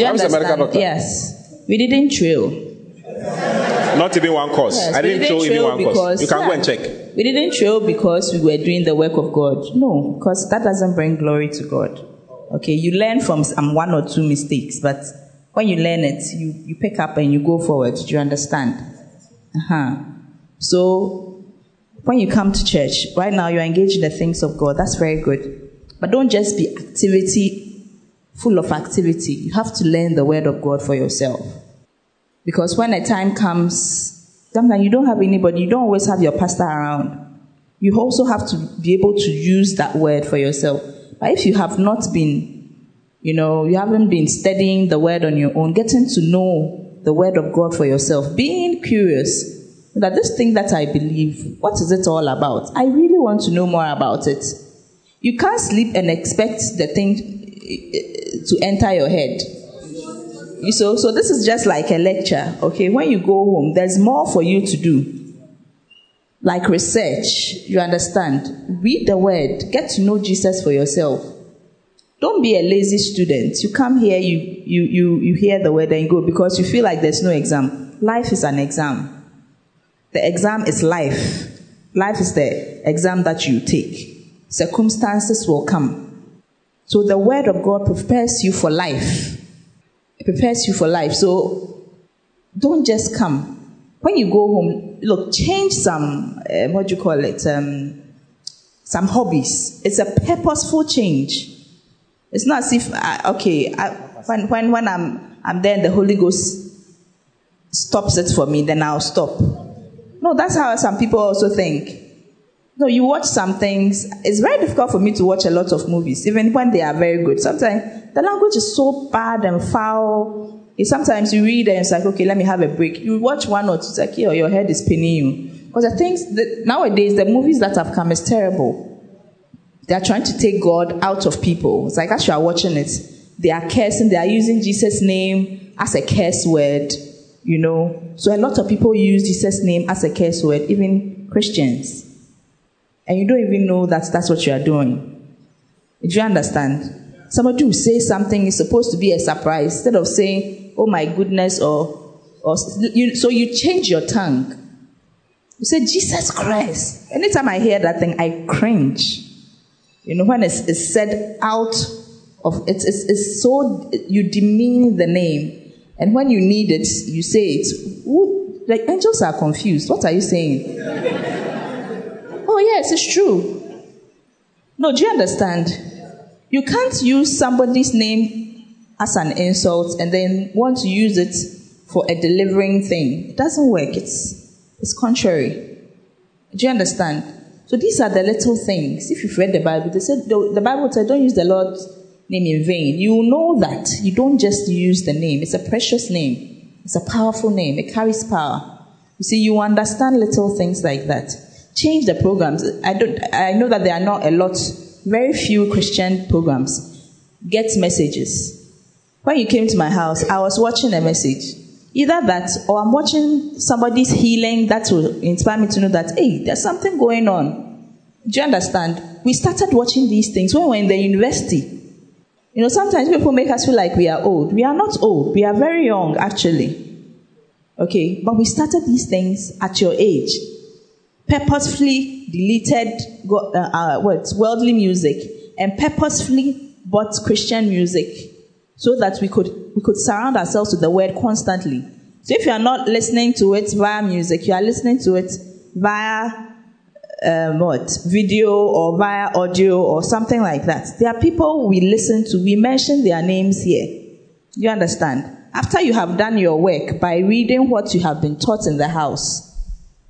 you I was a medical doctor. Yes. We didn't trail. Not even one course. Yes, I we didn't show even trail one course. because- You can go and check. We didn't trail because we were doing the work of God. No, because that doesn't bring glory to God. Okay, you learn from some one or two mistakes, but when you learn it, you, you pick up and you go forward. Do you understand? Uh-huh. So when you come to church, right now you're engaged in the things of God. That's very good. But don't just be activity, full of activity. You have to learn the word of God for yourself. Because when a time comes, sometimes you don't have anybody, you don't always have your pastor around. You also have to be able to use that word for yourself. But if you have not been, you know, you haven't been studying the word on your own, getting to know the word of God for yourself, being curious that this thing that I believe, what is it all about? I really want to know more about it. You can't sleep and expect the thing eh, to enter your head. So so this is just like a lecture, okay? When you go home, there's more for you to do. Like research, you understand? Read the word, get to know Jesus for yourself. Don't be a lazy student. You come here, you you you you hear the word and go because you feel like there's no exam. Life is an exam. The exam is life. Life is the exam that you take. Circumstances will come. So the word of God prepares you for life. It prepares you for life. So don't just come. When you go home, look, change some, uh, what do you call it, um, some hobbies. It's a purposeful change. It's not as if, I, okay, I, when, when, when I'm, I'm there the Holy Ghost stops it for me, then I'll stop. No, that's how some people also think. No, you watch some things. It's very difficult for me to watch a lot of movies, even when they are very good. Sometimes the language is so bad and foul. Sometimes you read and it's like, okay, let me have a break. You watch one or two, it's like, your head is pinning you. Because the things that nowadays, the movies that have come is terrible. They are trying to take God out of people. It's like as you are watching it, they are cursing, they are using Jesus' name as a curse word, you know. So a lot of people use Jesus' name as a curse word, even Christians. And you don't even know that that's what you are doing. Do you understand? Somebody will say something is supposed to be a surprise instead of saying, "Oh my goodness," or, or you, so you change your tongue. You say, "Jesus Christ." Anytime I hear that thing, I cringe. You know when it's, it's said out of it's, it's, it's so you demean the name, and when you need it, you say it. Ooh, like angels are confused. What are you saying? oh yes, it's true. No, do you understand? You can't use somebody's name as an insult and then want to use it for a delivering thing. It doesn't work. It's, it's contrary. Do you understand? So these are the little things. If you've read the Bible, they said the, the Bible said don't use the Lord's name in vain. You know that you don't just use the name. It's a precious name. It's a powerful name. It carries power. You see, you understand little things like that. Change the programs. I don't. I know that there are not a lot very few Christian programs get messages. When you came to my house, I was watching a message. Either that or I'm watching somebody's healing that will inspire me to know that, hey, there's something going on. Do you understand? We started watching these things when we were in the university. You know, sometimes people make us feel like we are old. We are not old. We are very young, actually. Okay, but we started these things at your age purposefully deleted uh, uh, what, worldly music and purposefully bought Christian music so that we could, we could surround ourselves with the word constantly. So if you are not listening to it via music, you are listening to it via um, what video or via audio or something like that. There are people we listen to. We mention their names here. You understand? After you have done your work by reading what you have been taught in the house,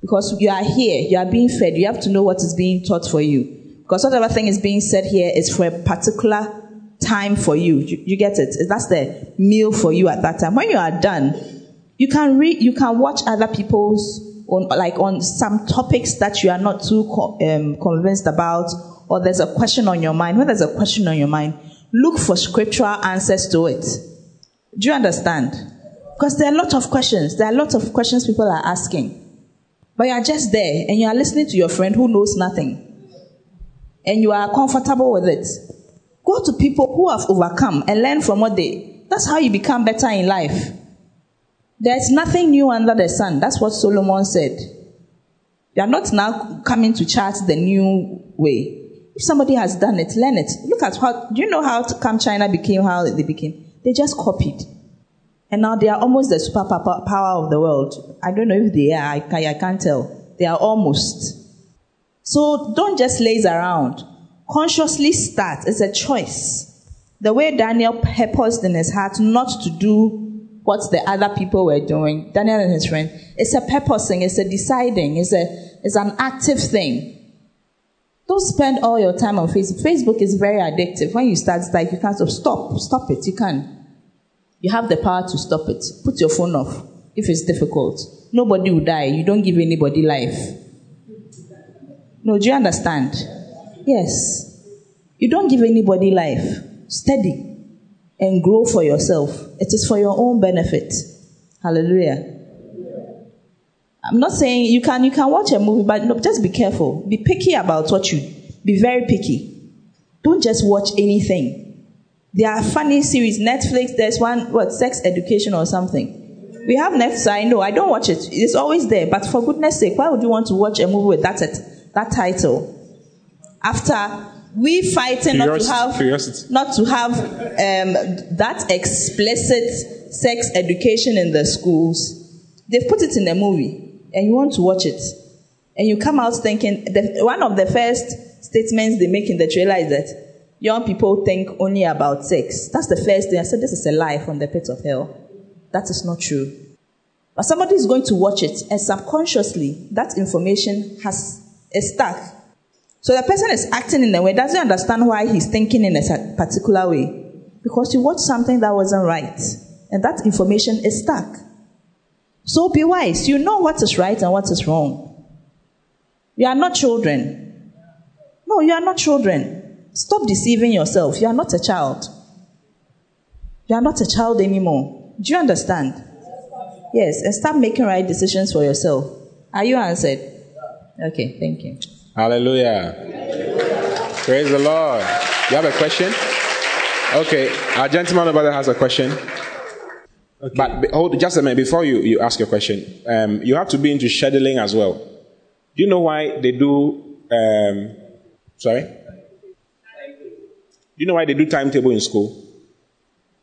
because you are here, you are being fed, you have to know what is being taught for you. Because whatever thing is being said here is for a particular time for you. You, you get it? That's the meal for you at that time. When you are done, you can read, you can watch other people's on, like on some topics that you are not too um, convinced about, or there's a question on your mind. When there's a question on your mind, look for scriptural answers to it. Do you understand? Because there are a lot of questions. There are a lot of questions people are asking. But you are just there and you are listening to your friend who knows nothing. And you are comfortable with it. Go to people who have overcome and learn from what they. That's how you become better in life. There's nothing new under the sun. That's what Solomon said. You are not now coming to chart the new way. If somebody has done it, learn it. Look at how, do you know how come China became how they became? They just copied. And now they are almost the superpower power of the world. I don't know if they are, I, I can't tell. They are almost. So don't just laze around. Consciously start. It's a choice. The way Daniel purposed in his heart not to do what the other people were doing, Daniel and his friend, it's a purposing, it's a deciding, it's, a, it's an active thing. Don't spend all your time on Facebook. Facebook is very addictive. When you start, like you can't stop, stop it. You can. You have the power to stop it. Put your phone off if it's difficult. Nobody will die. You don't give anybody life. No, do you understand? Yes. You don't give anybody life. Study and grow for yourself. It is for your own benefit. Hallelujah. I'm not saying you can you can watch a movie, but no, just be careful. Be picky about what you be very picky. Don't just watch anything. There are funny series. Netflix, there's one, what, sex education or something. We have Netflix, I know, I don't watch it. It's always there. But for goodness sake, why would you want to watch a movie with that, that title? After we fighting not to have, curiosity. not to have um, that explicit sex education in the schools. They've put it in a movie and you want to watch it. And you come out thinking, the, one of the first statements they make in the trailer is that young people think only about sex. That's the first thing. I said, this is a lie from the pit of hell. That is not true. But somebody is going to watch it and subconsciously that information has is stuck. So the person is acting in a way, doesn't understand why he's thinking in a particular way. Because you watched something that wasn't right. And that information is stuck. So be wise. You know what is right and what is wrong. You are not children. No, you are not children. Stop deceiving yourself. You are not a child. You are not a child anymore. Do you understand? Yes, and start making right decisions for yourself. Are you answered? Okay, thank you. Hallelujah. Praise the Lord. You have a question? Okay, our gentleman over there has a question. Okay. But hold just a minute before you, you ask your question. Um, you have to be into scheduling as well. Do you know why they do? Um, sorry. Do you know why they do timetable in school?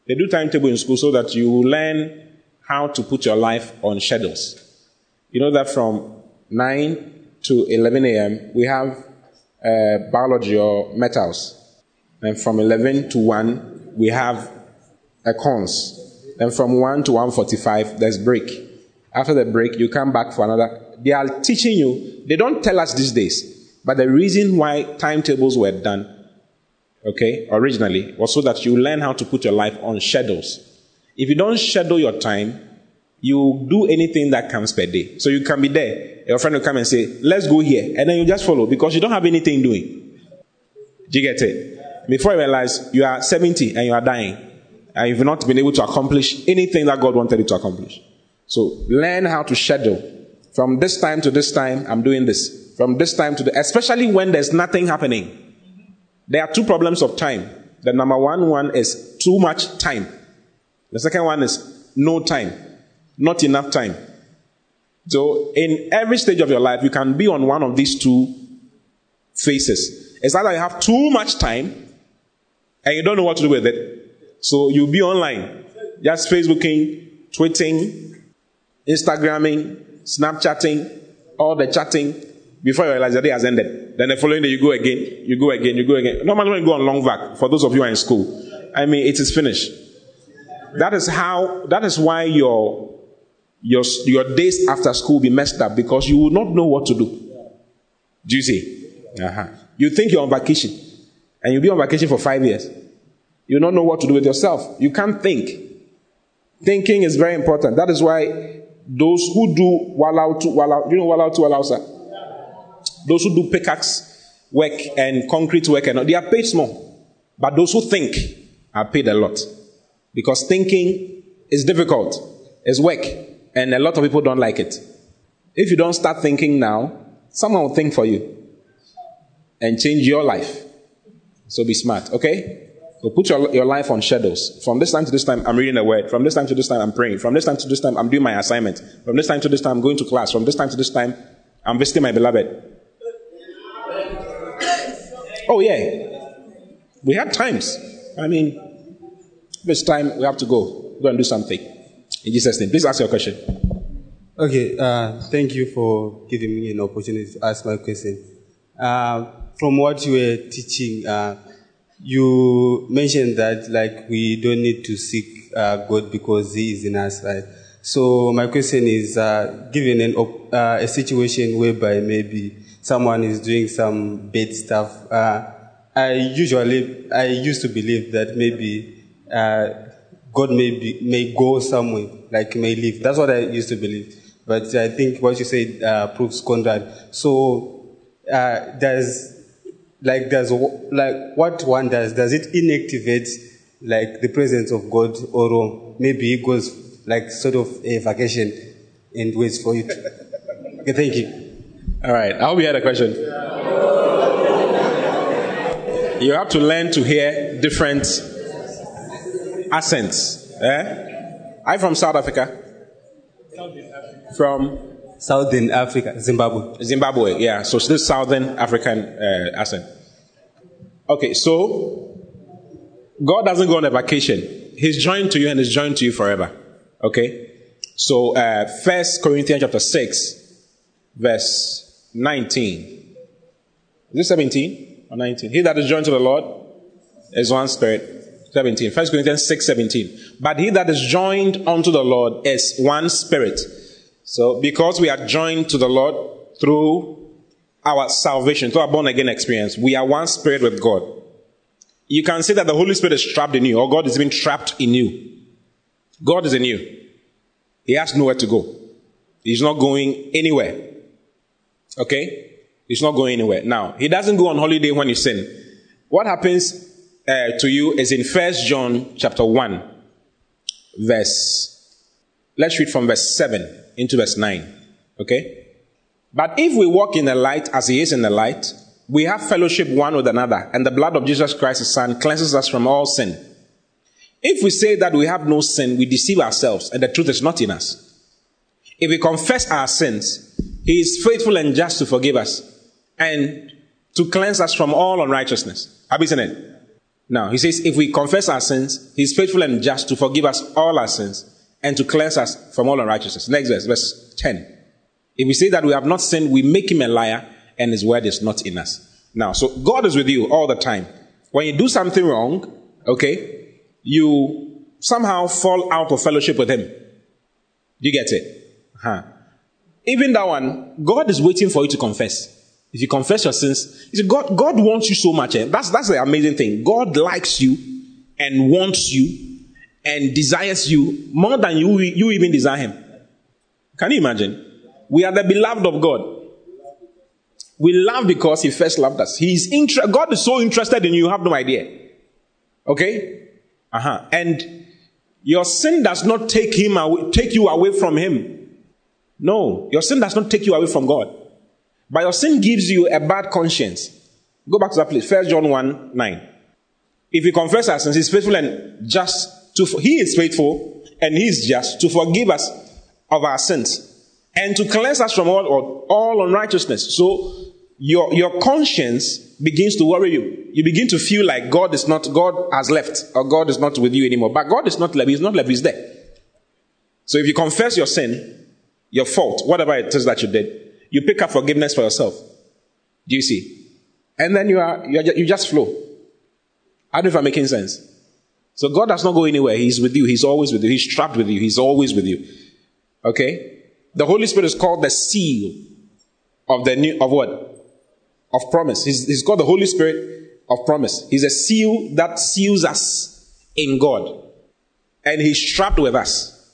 They do timetable in school so that you learn how to put your life on schedules. You know that from 9 to 11 a.m., we have uh, biology or metals. And from 11 to 1, we have a cons. And from 1 to 1.45, there's break. After the break, you come back for another. They are teaching you. They don't tell us these days. But the reason why timetables were done okay, originally, was so that you learn how to put your life on schedules. If you don't schedule your time, you do anything that comes per day. So you can be there. Your friend will come and say, let's go here. And then you just follow because you don't have anything doing. Do you get it? Before you realize you are 70 and you are dying. And you've not been able to accomplish anything that God wanted you to accomplish. So learn how to schedule. From this time to this time, I'm doing this. From this time to the, especially when there's nothing happening. There are two problems of time. The number one one is too much time. The second one is no time, not enough time. So, in every stage of your life, you can be on one of these two phases. It's either you have too much time and you don't know what to do with it. So, you'll be online, just Facebooking, tweeting, Instagramming, Snapchatting, all the chatting before you realize the day has ended. Then the following day you go again, you go again, you go again. Normally when you go on long vac, for those of you who are in school, I mean, it is finished. That is how, that is why your, your, your days after school will be messed up because you will not know what to do. Do you see? Uh-huh. You think you're on vacation and you'll be on vacation for five years. You don't know what to do with yourself. You can't think. Thinking is very important. That is why those who do walau to walau, you know walau to walau, sir? Those who do pickaxe work and concrete work, and they are paid small. But those who think are paid a lot. Because thinking is difficult, it's work, and a lot of people don't like it. If you don't start thinking now, someone will think for you and change your life. So be smart, okay? So put your, your life on shadows. From this time to this time, I'm reading the word. From this time to this time, I'm praying. From this time to this time, I'm doing my assignment. From this time to this time, I'm going to class. From this time to this time, I'm visiting my beloved. Oh, yeah. We had times. I mean, this time we have to go. Go and do something. In Jesus' name. Please ask your question. Okay. Uh, thank you for giving me an opportunity to ask my question. Uh, from what you were teaching, uh, you mentioned that like we don't need to seek uh, God because He is in us, right? So my question is, uh, given an op- uh, a situation whereby maybe someone is doing some bad stuff, I usually, I used to believe that maybe God may, be, may go somewhere, like may leave. That's what I used to believe. But I think what you said uh, proves contrary. So uh, does, like, does, like, what one does, does it inactivate, like, the presence of God or maybe it goes, like, sort of a vacation and waits for you to... Okay, thank you. All right. I hope you had a question. You have to learn to hear different accents. Eh? I'm from South Africa. From Southern Africa, Zimbabwe. Zimbabwe, yeah. So this Southern African uh, accent. Okay, so God doesn't go on a vacation. He's joined to you and he's joined to you forever. Okay? So, uh, First Corinthians chapter 6, verse 19. Is it 17 or 19? He that is joined to the Lord is one spirit. 17. 1 Corinthians 6, 17. But he that is joined unto the Lord is one spirit. So, because we are joined to the Lord through our salvation, through our born again experience, we are one spirit with God. You can say that the Holy Spirit is trapped in you, or God is even trapped in you. God is in you. He has nowhere to go. He's not going anywhere. Okay? He's not going anywhere. Now, he doesn't go on holiday when you sin. What happens uh, to you is in First John chapter 1, verse, let's read from verse 7 into verse 9. Okay? But if we walk in the light as he is in the light, we have fellowship one with another, and the blood of Jesus Christ, his son, cleanses us from all sin. If we say that we have no sin, we deceive ourselves, and the truth is not in us. If we confess our sins, he is faithful and just to forgive us and to cleanse us from all unrighteousness. Have you seen it? Now, he says, if we confess our sins, he is faithful and just to forgive us all our sins and to cleanse us from all unrighteousness. Next verse, verse 10. If we say that we have not sinned, we make him a liar and his word is not in us. Now, so God is with you all the time. When you do something wrong, okay, you somehow fall out of fellowship with him. Do you get it? Huh. Even that one, God is waiting for you to confess. If you confess your sins, you see, God, God wants you so much. Eh? That's, that's the amazing thing. God likes you and wants you and desires you more than you, you even desire him. Can you imagine? We are the beloved of God. We love because he first loved us. He's inter- God is so interested in you, you have no idea. Okay? Uh-huh. And your sin does not take him away, take you away from him. No, your sin does not take you away from God. But your sin gives you a bad conscience. Go back to that place. First John 1 9. If we confess our sins, he's faithful and just to he is faithful and he is just to forgive us of our sins and to cleanse us from all, all unrighteousness. So your, your conscience begins to worry you. You begin to feel like God is not, God has left or God is not with you anymore. But God is not left. He's not left. He's there. So if you confess your sin, your fault, whatever it is that you did, you pick up forgiveness for yourself. Do you see? And then you are, you, are, you just flow. I don't know if I'm making sense. So God does not go anywhere. He's with you. He's always with you. He's trapped with you. He's always with you. Okay? The Holy Spirit is called the seal of the new, of what? Of promise. He's, he's called the Holy Spirit of promise. He's a seal that seals us in God. And he's trapped with us.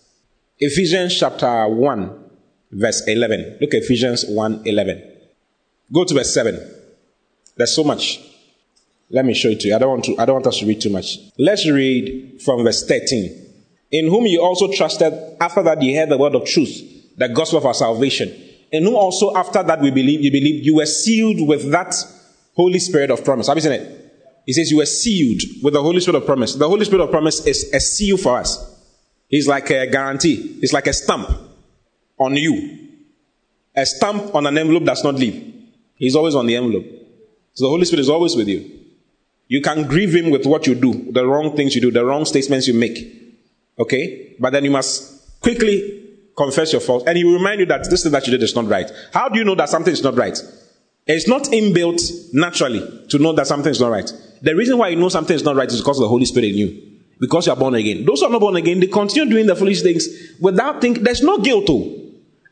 Ephesians chapter 1, verse 11. Look at Ephesians 1 11. Go to verse 7. There's so much. Let me show it to you. I don't want to, I don't want us to read too much. Let's read from verse 13. In whom you also trusted after that you heard the word of truth the gospel of our salvation. And whom also after that we believe, you believe you were sealed with that Holy Spirit of promise. Have you seen it? He says you were sealed with the Holy Spirit of promise. The Holy Spirit of promise is a seal for us. He's like a guarantee. It's like a stamp on you. A stamp on an envelope does not leave. He's always on the envelope. So the Holy Spirit is always with you. You can grieve him with what you do, the wrong things you do, the wrong statements you make. Okay? But then you must quickly confess your fault, and he will remind you that this thing that you did is not right. How do you know that something is not right? It's not inbuilt naturally to know that something is not right. The reason why you know something is not right is because of the Holy Spirit in you. Because you are born again. Those who are not born again, they continue doing the foolish things without thinking. There's no guilt, though.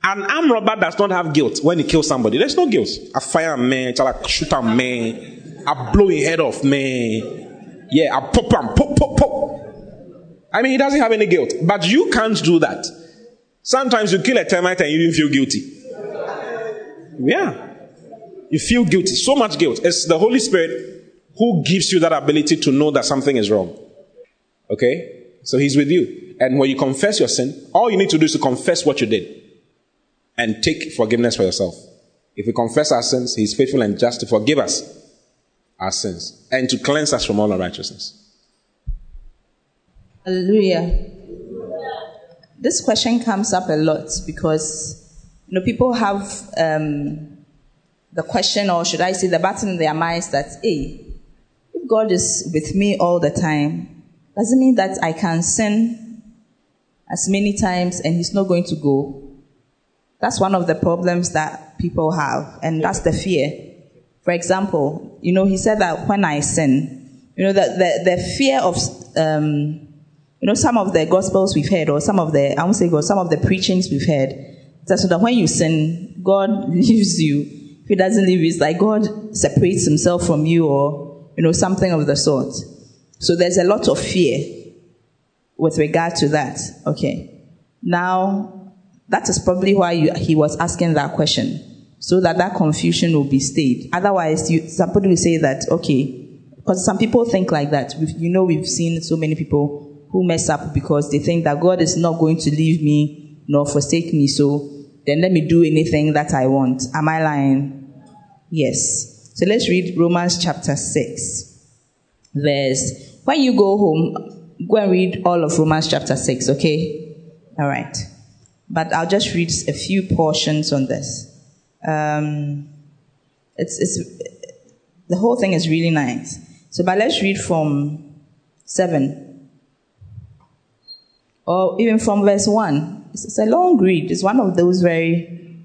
An armed robber does not have guilt when he kills somebody. There's no guilt. I fire a man, I shoot a man, I blow his head off, man. Yeah, I pop him, pop, pop, pop. I mean, he doesn't have any guilt. But you can't do that. Sometimes you kill a termite and you even feel guilty. Yeah. You feel guilty. So much guilt. It's the Holy Spirit who gives you that ability to know that something is wrong. Okay? So He's with you. And when you confess your sin, all you need to do is to confess what you did and take forgiveness for yourself. If we confess our sins, He is faithful and just to forgive us our sins and to cleanse us from all unrighteousness. Hallelujah this question comes up a lot because you know people have um, the question, or should I say, the button in their minds that, hey, if God is with me all the time, does it mean that I can sin as many times and he's not going to go. That's one of the problems that people have, and that's the fear. For example, you know, he said that when I sin, you know, the, the, the fear of, um, you know, some of the gospels we've heard, or some of the, I won't say God, some of the preachings we've heard, that's so that when you sin, God leaves you. If he doesn't leave you, it's like God separates himself from you, or, you know, something of the sort. So there's a lot of fear with regard to that. Okay. Now, that is probably why you, he was asking that question, so that that confusion will be stayed. Otherwise, you, somebody will say that, okay, because some people think like that. We've, you know, we've seen so many people who mess up because they think that God is not going to leave me nor forsake me, so then let me do anything that I want. Am I lying? Yes. So let's read Romans chapter 6, verse. When you go home, go and read all of Romans chapter 6, okay? All right. But I'll just read a few portions on this. Um, it's, it's, the whole thing is really nice. So, but let's read from 7. Or even from verse 1. It's, it's a long read. It's one of those very.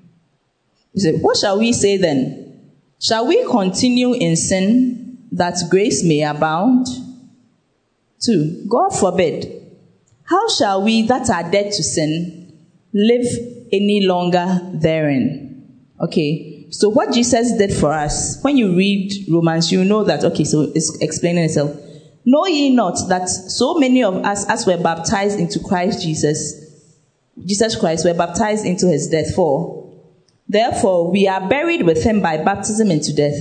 You say, what shall we say then? Shall we continue in sin that grace may abound? 2. God forbid. How shall we that are dead to sin live any longer therein? Okay. So what Jesus did for us, when you read Romans, you know that, okay, so it's explaining itself. Know ye not that so many of us, as were baptized into Christ Jesus, Jesus Christ, were baptized into his death for. Therefore, we are buried with him by baptism into death,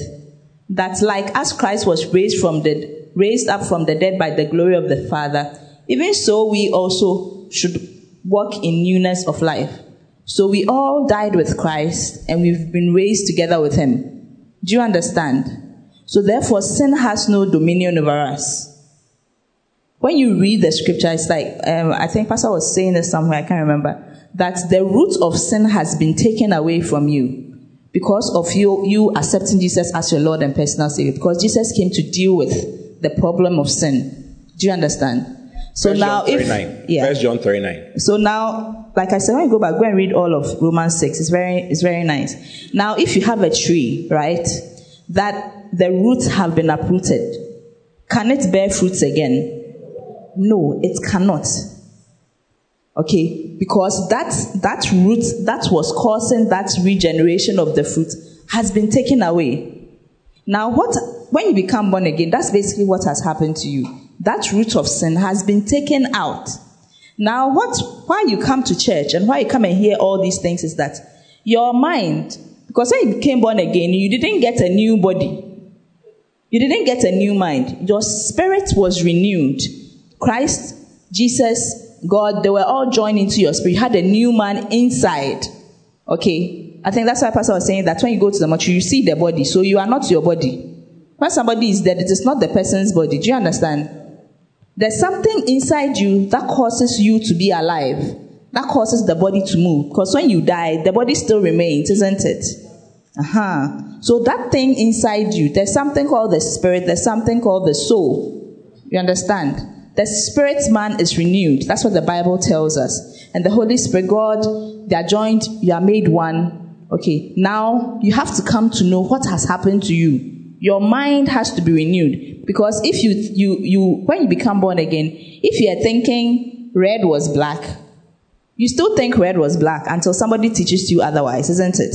that like as Christ was raised from the raised up from the dead by the glory of the Father, even so we also should walk in newness of life. So we all died with Christ and we've been raised together with him. Do you understand? So therefore, sin has no dominion over us. When you read the scripture, it's like, um, I think Pastor was saying this somewhere, I can't remember, that the root of sin has been taken away from you because of you, you accepting Jesus as your Lord and personal Savior. Because Jesus came to deal with the problem of sin. Do you understand? So First now, John if 39. yeah, First John 39. so now, like I said, when you go back, go and read all of Romans 6. It's very, it's very nice. Now, if you have a tree, right, that the roots have been uprooted, can it bear fruits again? No, it cannot. Okay, because that, that root that was causing that regeneration of the fruit has been taken away. Now, what, when you become born again, that's basically what has happened to you. That root of sin has been taken out. Now, what, why you come to church and why you come and hear all these things is that your mind, because when you became born again, you didn't get a new body. You didn't get a new mind. Your spirit was renewed. Christ, Jesus, God, they were all joined into your spirit. You had a new man inside. Okay? I think that's why Pastor was saying that when you go to the mortuary, you see the body. So you are not your body. When somebody is dead, it is not the person's body. Do you understand? There's something inside you that causes you to be alive. That causes the body to move. Because when you die, the body still remains, isn't it? Uh-huh. So that thing inside you, there's something called the spirit, there's something called the soul. You understand? The spirit man is renewed. That's what the Bible tells us. And the Holy Spirit, God, they are joined, you are made one. Okay, now you have to come to know what has happened to you. Your mind has to be renewed. Because if you, you, you, when you become born again, if you are thinking red was black, you still think red was black until somebody teaches you otherwise, isn't it?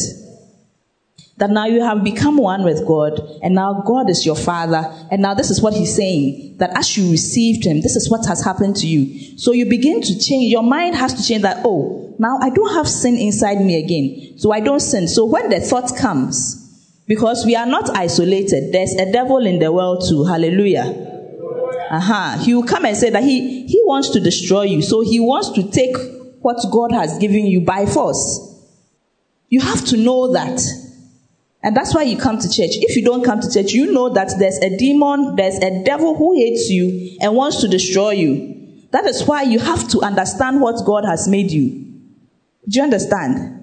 That now you have become one with God, and now God is your Father, and now this is what He's saying that as you received Him, this is what has happened to you. So you begin to change, your mind has to change that, oh, now I don't have sin inside me again, so I don't sin. So when the thought comes, because we are not isolated, there's a devil in the world too, hallelujah. Uh-huh. He will come and say that he, he wants to destroy you, so he wants to take what God has given you by force. You have to know that. And that's why you come to church. If you don't come to church, you know that there's a demon, there's a devil who hates you and wants to destroy you. That is why you have to understand what God has made you. Do you understand?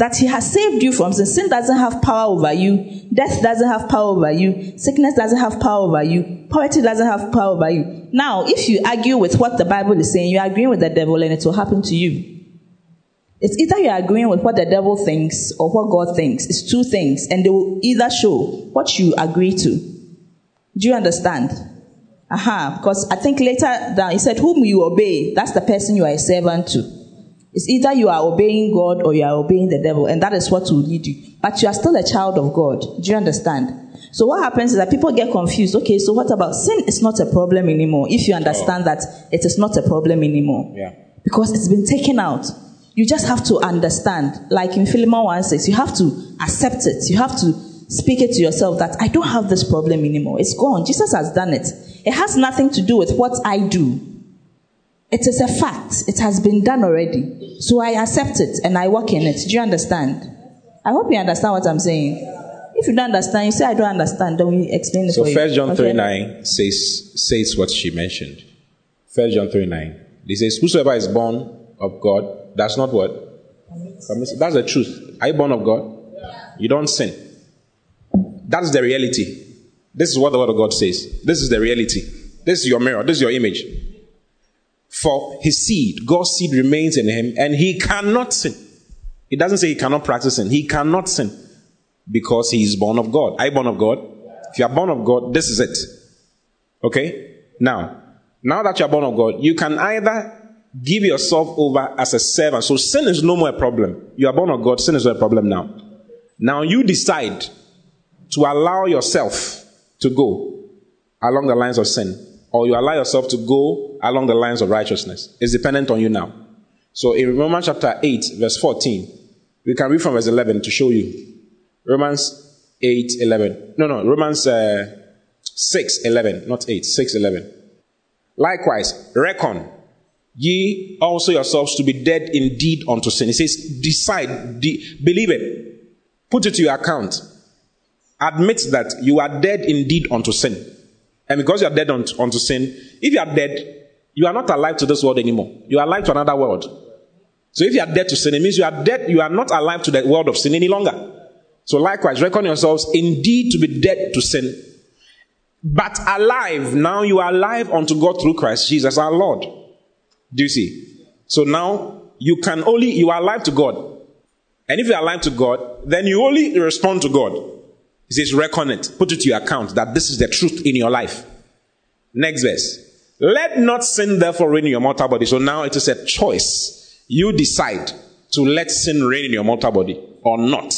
That He has saved you from sin. Sin doesn't have power over you. Death doesn't have power over you. Sickness doesn't have power over you. Poverty doesn't have power over you. Now, if you argue with what the Bible is saying, you're agreeing with the devil and it will happen to you. It's either you're agreeing with what the devil thinks or what God thinks. It's two things, and they will either show what you agree to. Do you understand? Aha, because I think later down he said, Whom you obey, that's the person you are a servant to. It's either you are obeying God or you are obeying the devil, and that is what will lead you. But you are still a child of God. Do you understand? So what happens is that people get confused. Okay, so what about sin is not a problem anymore if you understand that it is not a problem anymore. Yeah. Because it's been taken out. You just have to understand. Like in Philemon 1 6, you have to accept it. You have to speak it to yourself that I don't have this problem anymore. It's gone. Jesus has done it. It has nothing to do with what I do. It is a fact. It has been done already. So I accept it and I work in it. Do you understand? I hope you understand what I'm saying. If you don't understand, you say I don't understand, then we explain it so for you. First John Okay? 3 9 says, says what she mentioned. First John 3 9. It says, Whosoever is born of God does not what? That's the truth. Are you born of God? You don't sin. That's the reality. This is what the word of God says. This is the reality. This is your mirror. This is your image. For his seed, God's seed remains in him, and he cannot sin. It doesn't say he cannot practice sin. He cannot sin because he is born of God. You born of God? If you are born of God, this is it. Okay? Now, now that you are born of God, you can either give yourself over as a servant. So sin is no more a problem. You are born of God, sin is not a problem now. Now you decide to allow yourself to go along the lines of sin, or you allow yourself to go along the lines of righteousness. It's dependent on you now. So in Romans chapter 8, verse 14, we can read from verse 11 to show you. Romans 8, 11. No, no, Romans uh, 6, 11, not 8, 6, 11. Likewise, reckon ye also yourselves to be dead indeed unto sin. It says, decide, de- believe it, put it to your account. Admit that you are dead indeed unto sin. And because you are dead unto, unto sin, if you are dead, you are not alive to this world anymore. You are alive to another world. So if you are dead to sin, it means you are dead, you are not alive to the world of sin any longer. So likewise, reckon yourselves indeed to be dead to sin, but alive. Now you are alive unto God through Christ Jesus our Lord. Do you see? So now you can only, you are alive to God. And if you are alive to God, then you only respond to God. He says, reckon it, put it to your account that this is the truth in your life. Next verse. Let not sin therefore reign in your mortal body. So now it is a choice. You decide to let sin reign in your mortal body or not.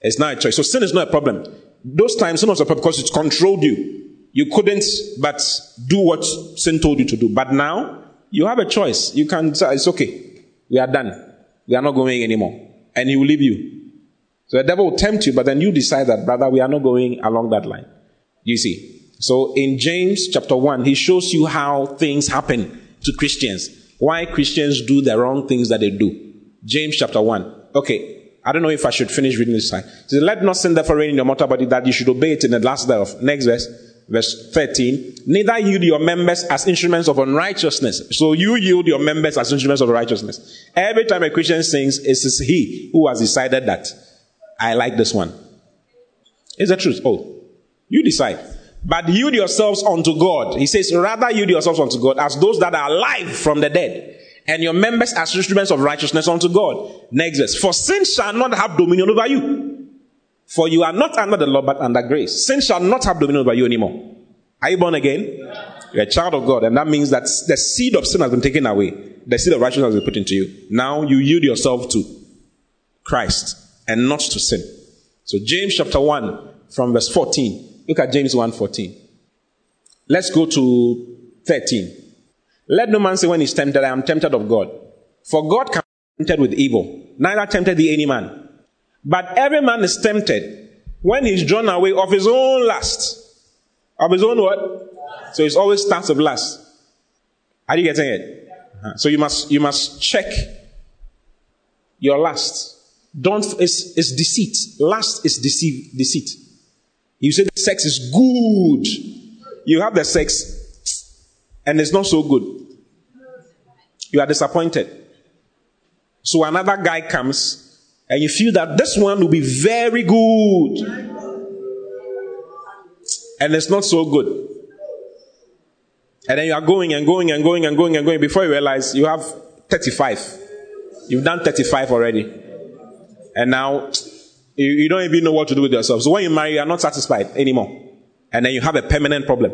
It's not a choice. So sin is not a problem. Those times sin was a problem because it controlled you. You couldn't but do what sin told you to do. But now you have a choice. You can say, it's okay. We are done. We are not going anymore. And he will leave you. So the devil will tempt you, but then you decide that, brother, we are not going along that line. You see? So in James chapter 1, he shows you how things happen to Christians. Why Christians do the wrong things that they do. James chapter 1. Okay. I don't know if I should finish reading this time. It says, Let not sin therefore reign in your mortal body that you should obey it in the last of next verse, verse 13. Neither yield your members as instruments of unrighteousness. So you yield your members as instruments of righteousness. Every time a Christian sings, it is he who has decided that I like this one. It's the truth. Oh, you decide. But yield yourselves unto God. He says, rather yield yourselves unto God as those that are alive from the dead, and your members as instruments of righteousness unto God. Next verse. For sin shall not have dominion over you. For you are not under the law, but under grace. Sin shall not have dominion over you anymore. Are you born again? You're a child of God, and that means that the seed of sin has been taken away. The seed of righteousness has been put into you. Now you yield yourself to Christ and not to sin. So James chapter 1 from verse 14. Look at James 1 14. Let's go to 13. Let no man say when he's tempted, I am tempted of God. For God can be tempted with evil. Neither tempted the any man. But every man is tempted when he's drawn away of his own lust. Of his own what? So it always starts with lust. Are you getting it? Uh-huh. So you must you must check your lust. Don't it's, it's deceit. Lust is deceive deceit. You say the sex is good. You have the sex and it's not so good. You are disappointed. So another guy comes And you feel that this one will be very good. And it's not so good. And then you are going and going and going and going and going before you realize you have 35. You've done 35 already. And now you, you don't even know what to do with yourself. So when you marry, you are not satisfied anymore. And then you have a permanent problem.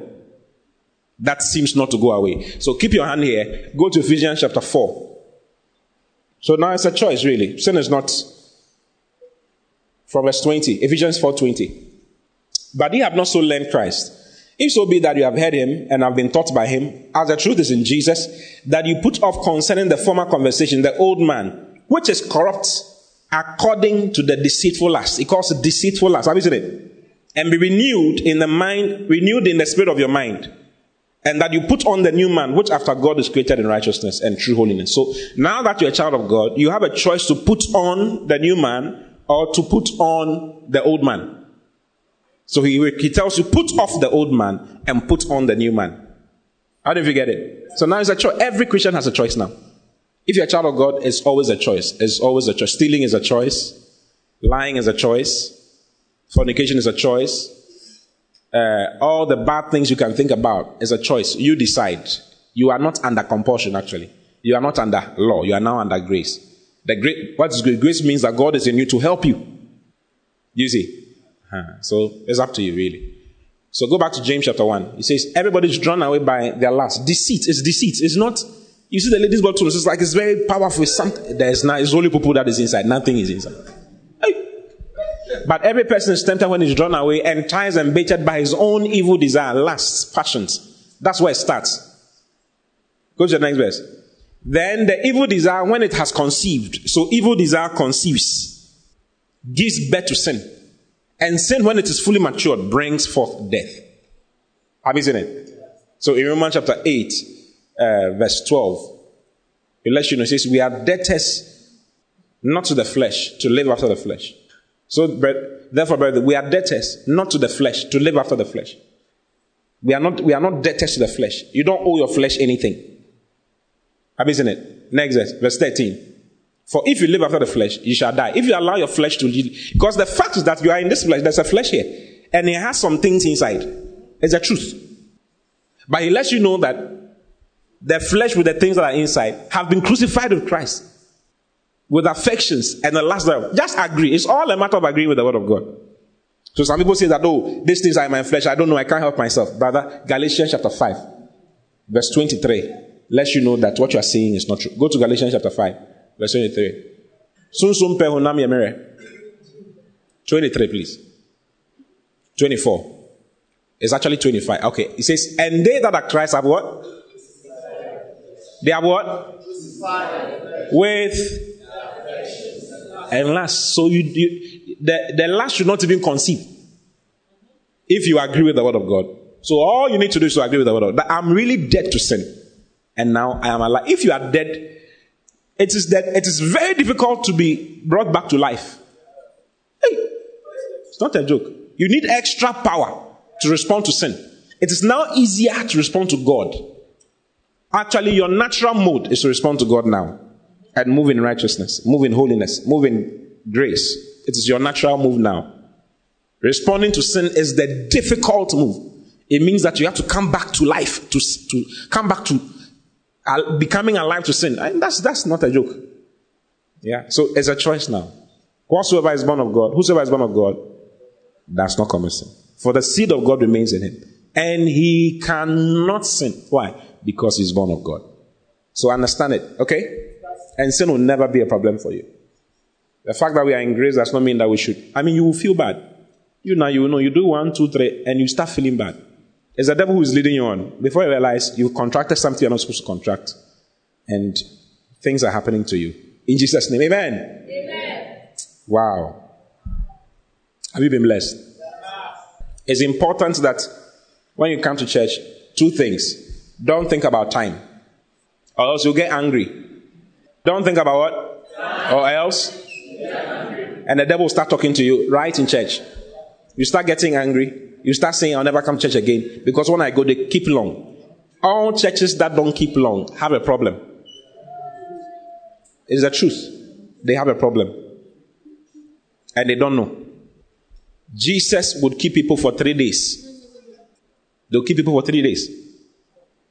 That seems not to go away. So keep your hand here. Go to Ephesians chapter 4. So now it's a choice, really. Sin is not from verse 20. Ephesians 4 20. But ye have not so learned Christ. If so be that you have heard him and have been taught by him, as the truth is in Jesus, that you put off concerning the former conversation, the old man, which is corrupt according to the deceitful lust. He calls it deceitful lust. Have you seen it? And be renewed in the mind, renewed in the spirit of your mind. And that you put on the new man, which after God is created in righteousness and true holiness. So now that you're a child of God, you have a choice to put on the new man or to put on the old man. So he, he tells you, put off the old man and put on the new man. How do you get it? So now it's a choice. Every Christian has a choice now. If you're a child of God, it's always a choice. It's always a choice. Stealing is a choice. Lying is a choice. Fornication is a choice. Uh, all the bad things you can think about is a choice. You decide. You are not under compulsion, actually. You are not under law. You are now under grace. The great, what is grace? Means that God is in you to help you. You see? Uh, so it's up to you, really. So go back to James chapter 1. He says, Everybody's drawn away by their lust. Deceit. is deceit. It's not, you see the ladies' bottle, it's like it's very powerful. It's something, there's not, it's only people that is inside. Nothing is inside. But every person is tempted when he's drawn away, enticed and baited by his own evil desire, lusts, passions. That's where it starts. Go to the next verse. Then the evil desire, when it has conceived, so evil desire conceives, gives birth to sin. And sin, when it is fully matured, brings forth death. Have you seen it? So in Romans chapter 8, uh, verse 12, it lets you know, it says, We are debtors not to the flesh, to live after the flesh. So, but, therefore, brother, we are debtors not to the flesh, to live after the flesh. We are not, we are not debtors to the flesh. You don't owe your flesh anything. Have you seen it? Next verse, verse 13. For if you live after the flesh, you shall die. If you allow your flesh to live, because the fact is that you are in this flesh, there's a flesh here, and it has some things inside. It's the truth. But he lets you know that the flesh with the things that are inside have been crucified with Christ. With affections and the last thereof. Just agree. It's all a matter of agreeing with the word of God. So some people say that, oh, these things are in my flesh. I don't know. I can't help myself. Brother, Galatians chapter 5, verse 23, lets you know that what you are saying is not true. Go to Galatians chapter 5 verse 23. Sunsum pe honam yemere. 23, please. 24. It's actually 25. Okay. It says, and they that are Christ have what? They have what? With and last. So you, you the, the last should not even conceive. If you agree with the word of God. So all you need to do is to agree with the word of God. That I'm really dead to sin. And now I am alive. If you are dead, it is that it is very difficult to be brought back to life. Hey, it's not a joke. You need extra power to respond to sin. It is now easier to respond to God. Actually, your natural mode is to respond to God now and move in righteousness, move in holiness, move in grace. It is your natural move now. Responding to sin is the difficult move. It means that you have to come back to life, to, to come back to becoming alive to sin. And that's, that's not a joke. Yeah. So it's a choice now. Whatsoever is born of God, whosoever is born of God, does not commit sin. For the seed of God remains in him. And he cannot sin. Why? Because he's born of God. So understand it, okay? And sin will never be a problem for you. The fact that we are in grace does not mean that we should. I mean, you will feel bad. You now, you know, you do one, two, three, and you start feeling bad. It's the devil who is leading you on. Before you realize you've contracted something you're not supposed to contract. And things are happening to you. In Jesus' name, amen. Amen. Wow. Have you been blessed? It's important that when you come to church, two things. Don't think about time, or else you'll get angry. Don't think about what? Or else? And the devil will start talking to you right in church. You start getting angry you start saying, I'll never come church again. Because when I go, they keep long. All churches that don't keep long have a problem. It's the truth. They have a problem. and they don't know. Jesus would keep people for three days. They'll keep people for three days.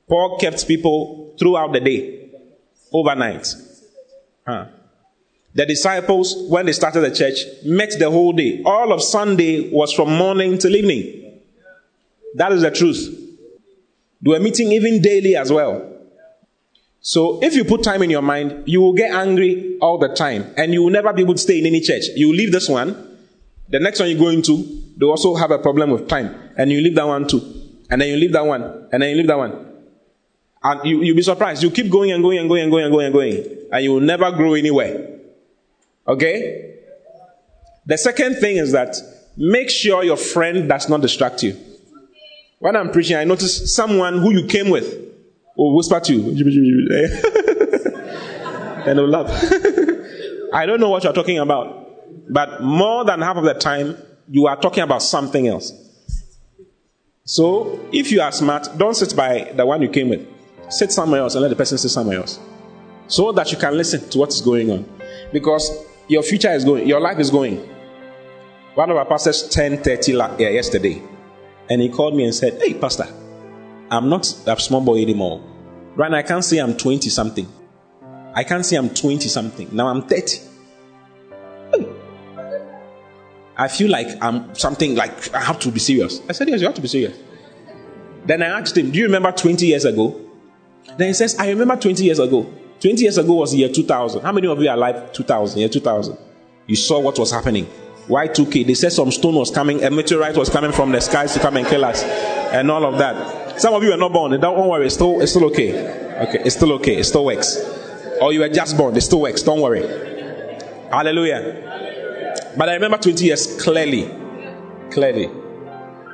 Paul kept people throughout the day, overnight. Huh. The disciples, when they started the church, met the whole day. All of Sunday was from morning till evening. That is the truth. They were meeting even daily as well. So if you put time in your mind, you will get angry all the time and you will never be able to stay in any church. You leave this one, the next one you go into, they also have a problem with time and you leave that one too. And then you leave that one and then you leave that one. And you, you'll be surprised. You keep going and going and going and going and going and going and you will never grow anywhere. Okay? The second thing is that make sure your friend does not distract you. When I'm preaching, I notice someone who you came with will whisper to you. and they'll laugh. I don't know what you're talking about. But more than half of the time, you are talking about something else. So, if you are smart, don't sit by the one you came with. Sit somewhere else and let the person sit somewhere else. So that you can listen to what is going on. Because your future is going, your life is going. One of our pastors turned 30 yesterday. And he called me and said, Hey, Pastor, I'm not a small boy anymore. Right now, I can't say I'm 20 something. I can't say I'm 20 something. Now I'm 30. Hmm. I feel like I'm something like I have to be serious. I said, Yes, you have to be serious. Then I asked him, Do you remember 20 years ago? Then he says, I remember 20 years ago. 20 years ago was the year 2000. How many of you are alive 2000? Year 2000. You saw what was happening. Y2K. They said some stone was coming, a meteorite was coming from the skies to come and kill us, and all of that. Some of you are not born. Don't worry. It's still, it's still okay. Okay. It's still okay. It still works. Or you were just born. It still works. Don't worry. Hallelujah. But I remember 20 years clearly. Clearly.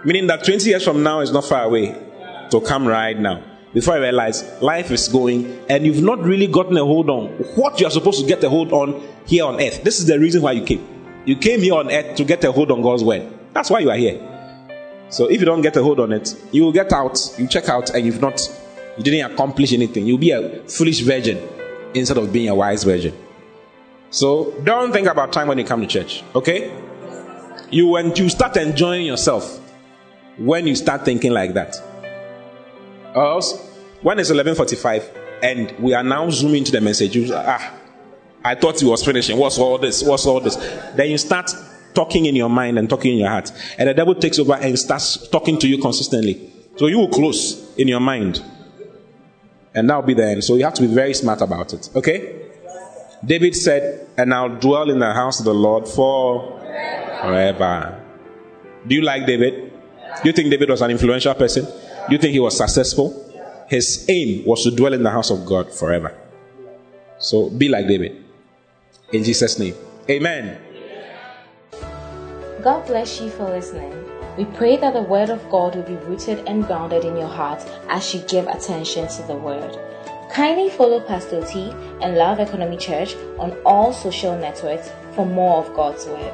Meaning that 20 years from now is not far away to come right now before I realize life is going and you've not really gotten a hold on what you're supposed to get a hold on here on earth. This is the reason why you came. You came here on earth to get a hold on God's word. That's why you are here. So if you don't get a hold on it, you will get out, you check out, and you've not, you didn't accomplish anything. You'll be a foolish virgin instead of being a wise virgin. So don't think about time when you come to church, okay? You when you start enjoying yourself when you start thinking like that. Or else, when it's 11:45 and we are now zooming to the message, you ah, I thought it was finishing. What's all this? What's all this? Then you start talking in your mind and talking in your heart, and the devil takes over and starts talking to you consistently. So you will close in your mind, and that'll be the end. So you have to be very smart about it. Okay? David said, "And I'll dwell in the house of the Lord for forever." Do you like David? Do you think David was an influential person? Do you think he was successful? His aim was to dwell in the house of God forever. So be like David. In Jesus' name. Amen. God bless you for listening. We pray that the Word of God will be rooted and grounded in your heart as you give attention to the Word. Kindly follow Pastor T and Love Economy Church on all social networks for more of God's Word.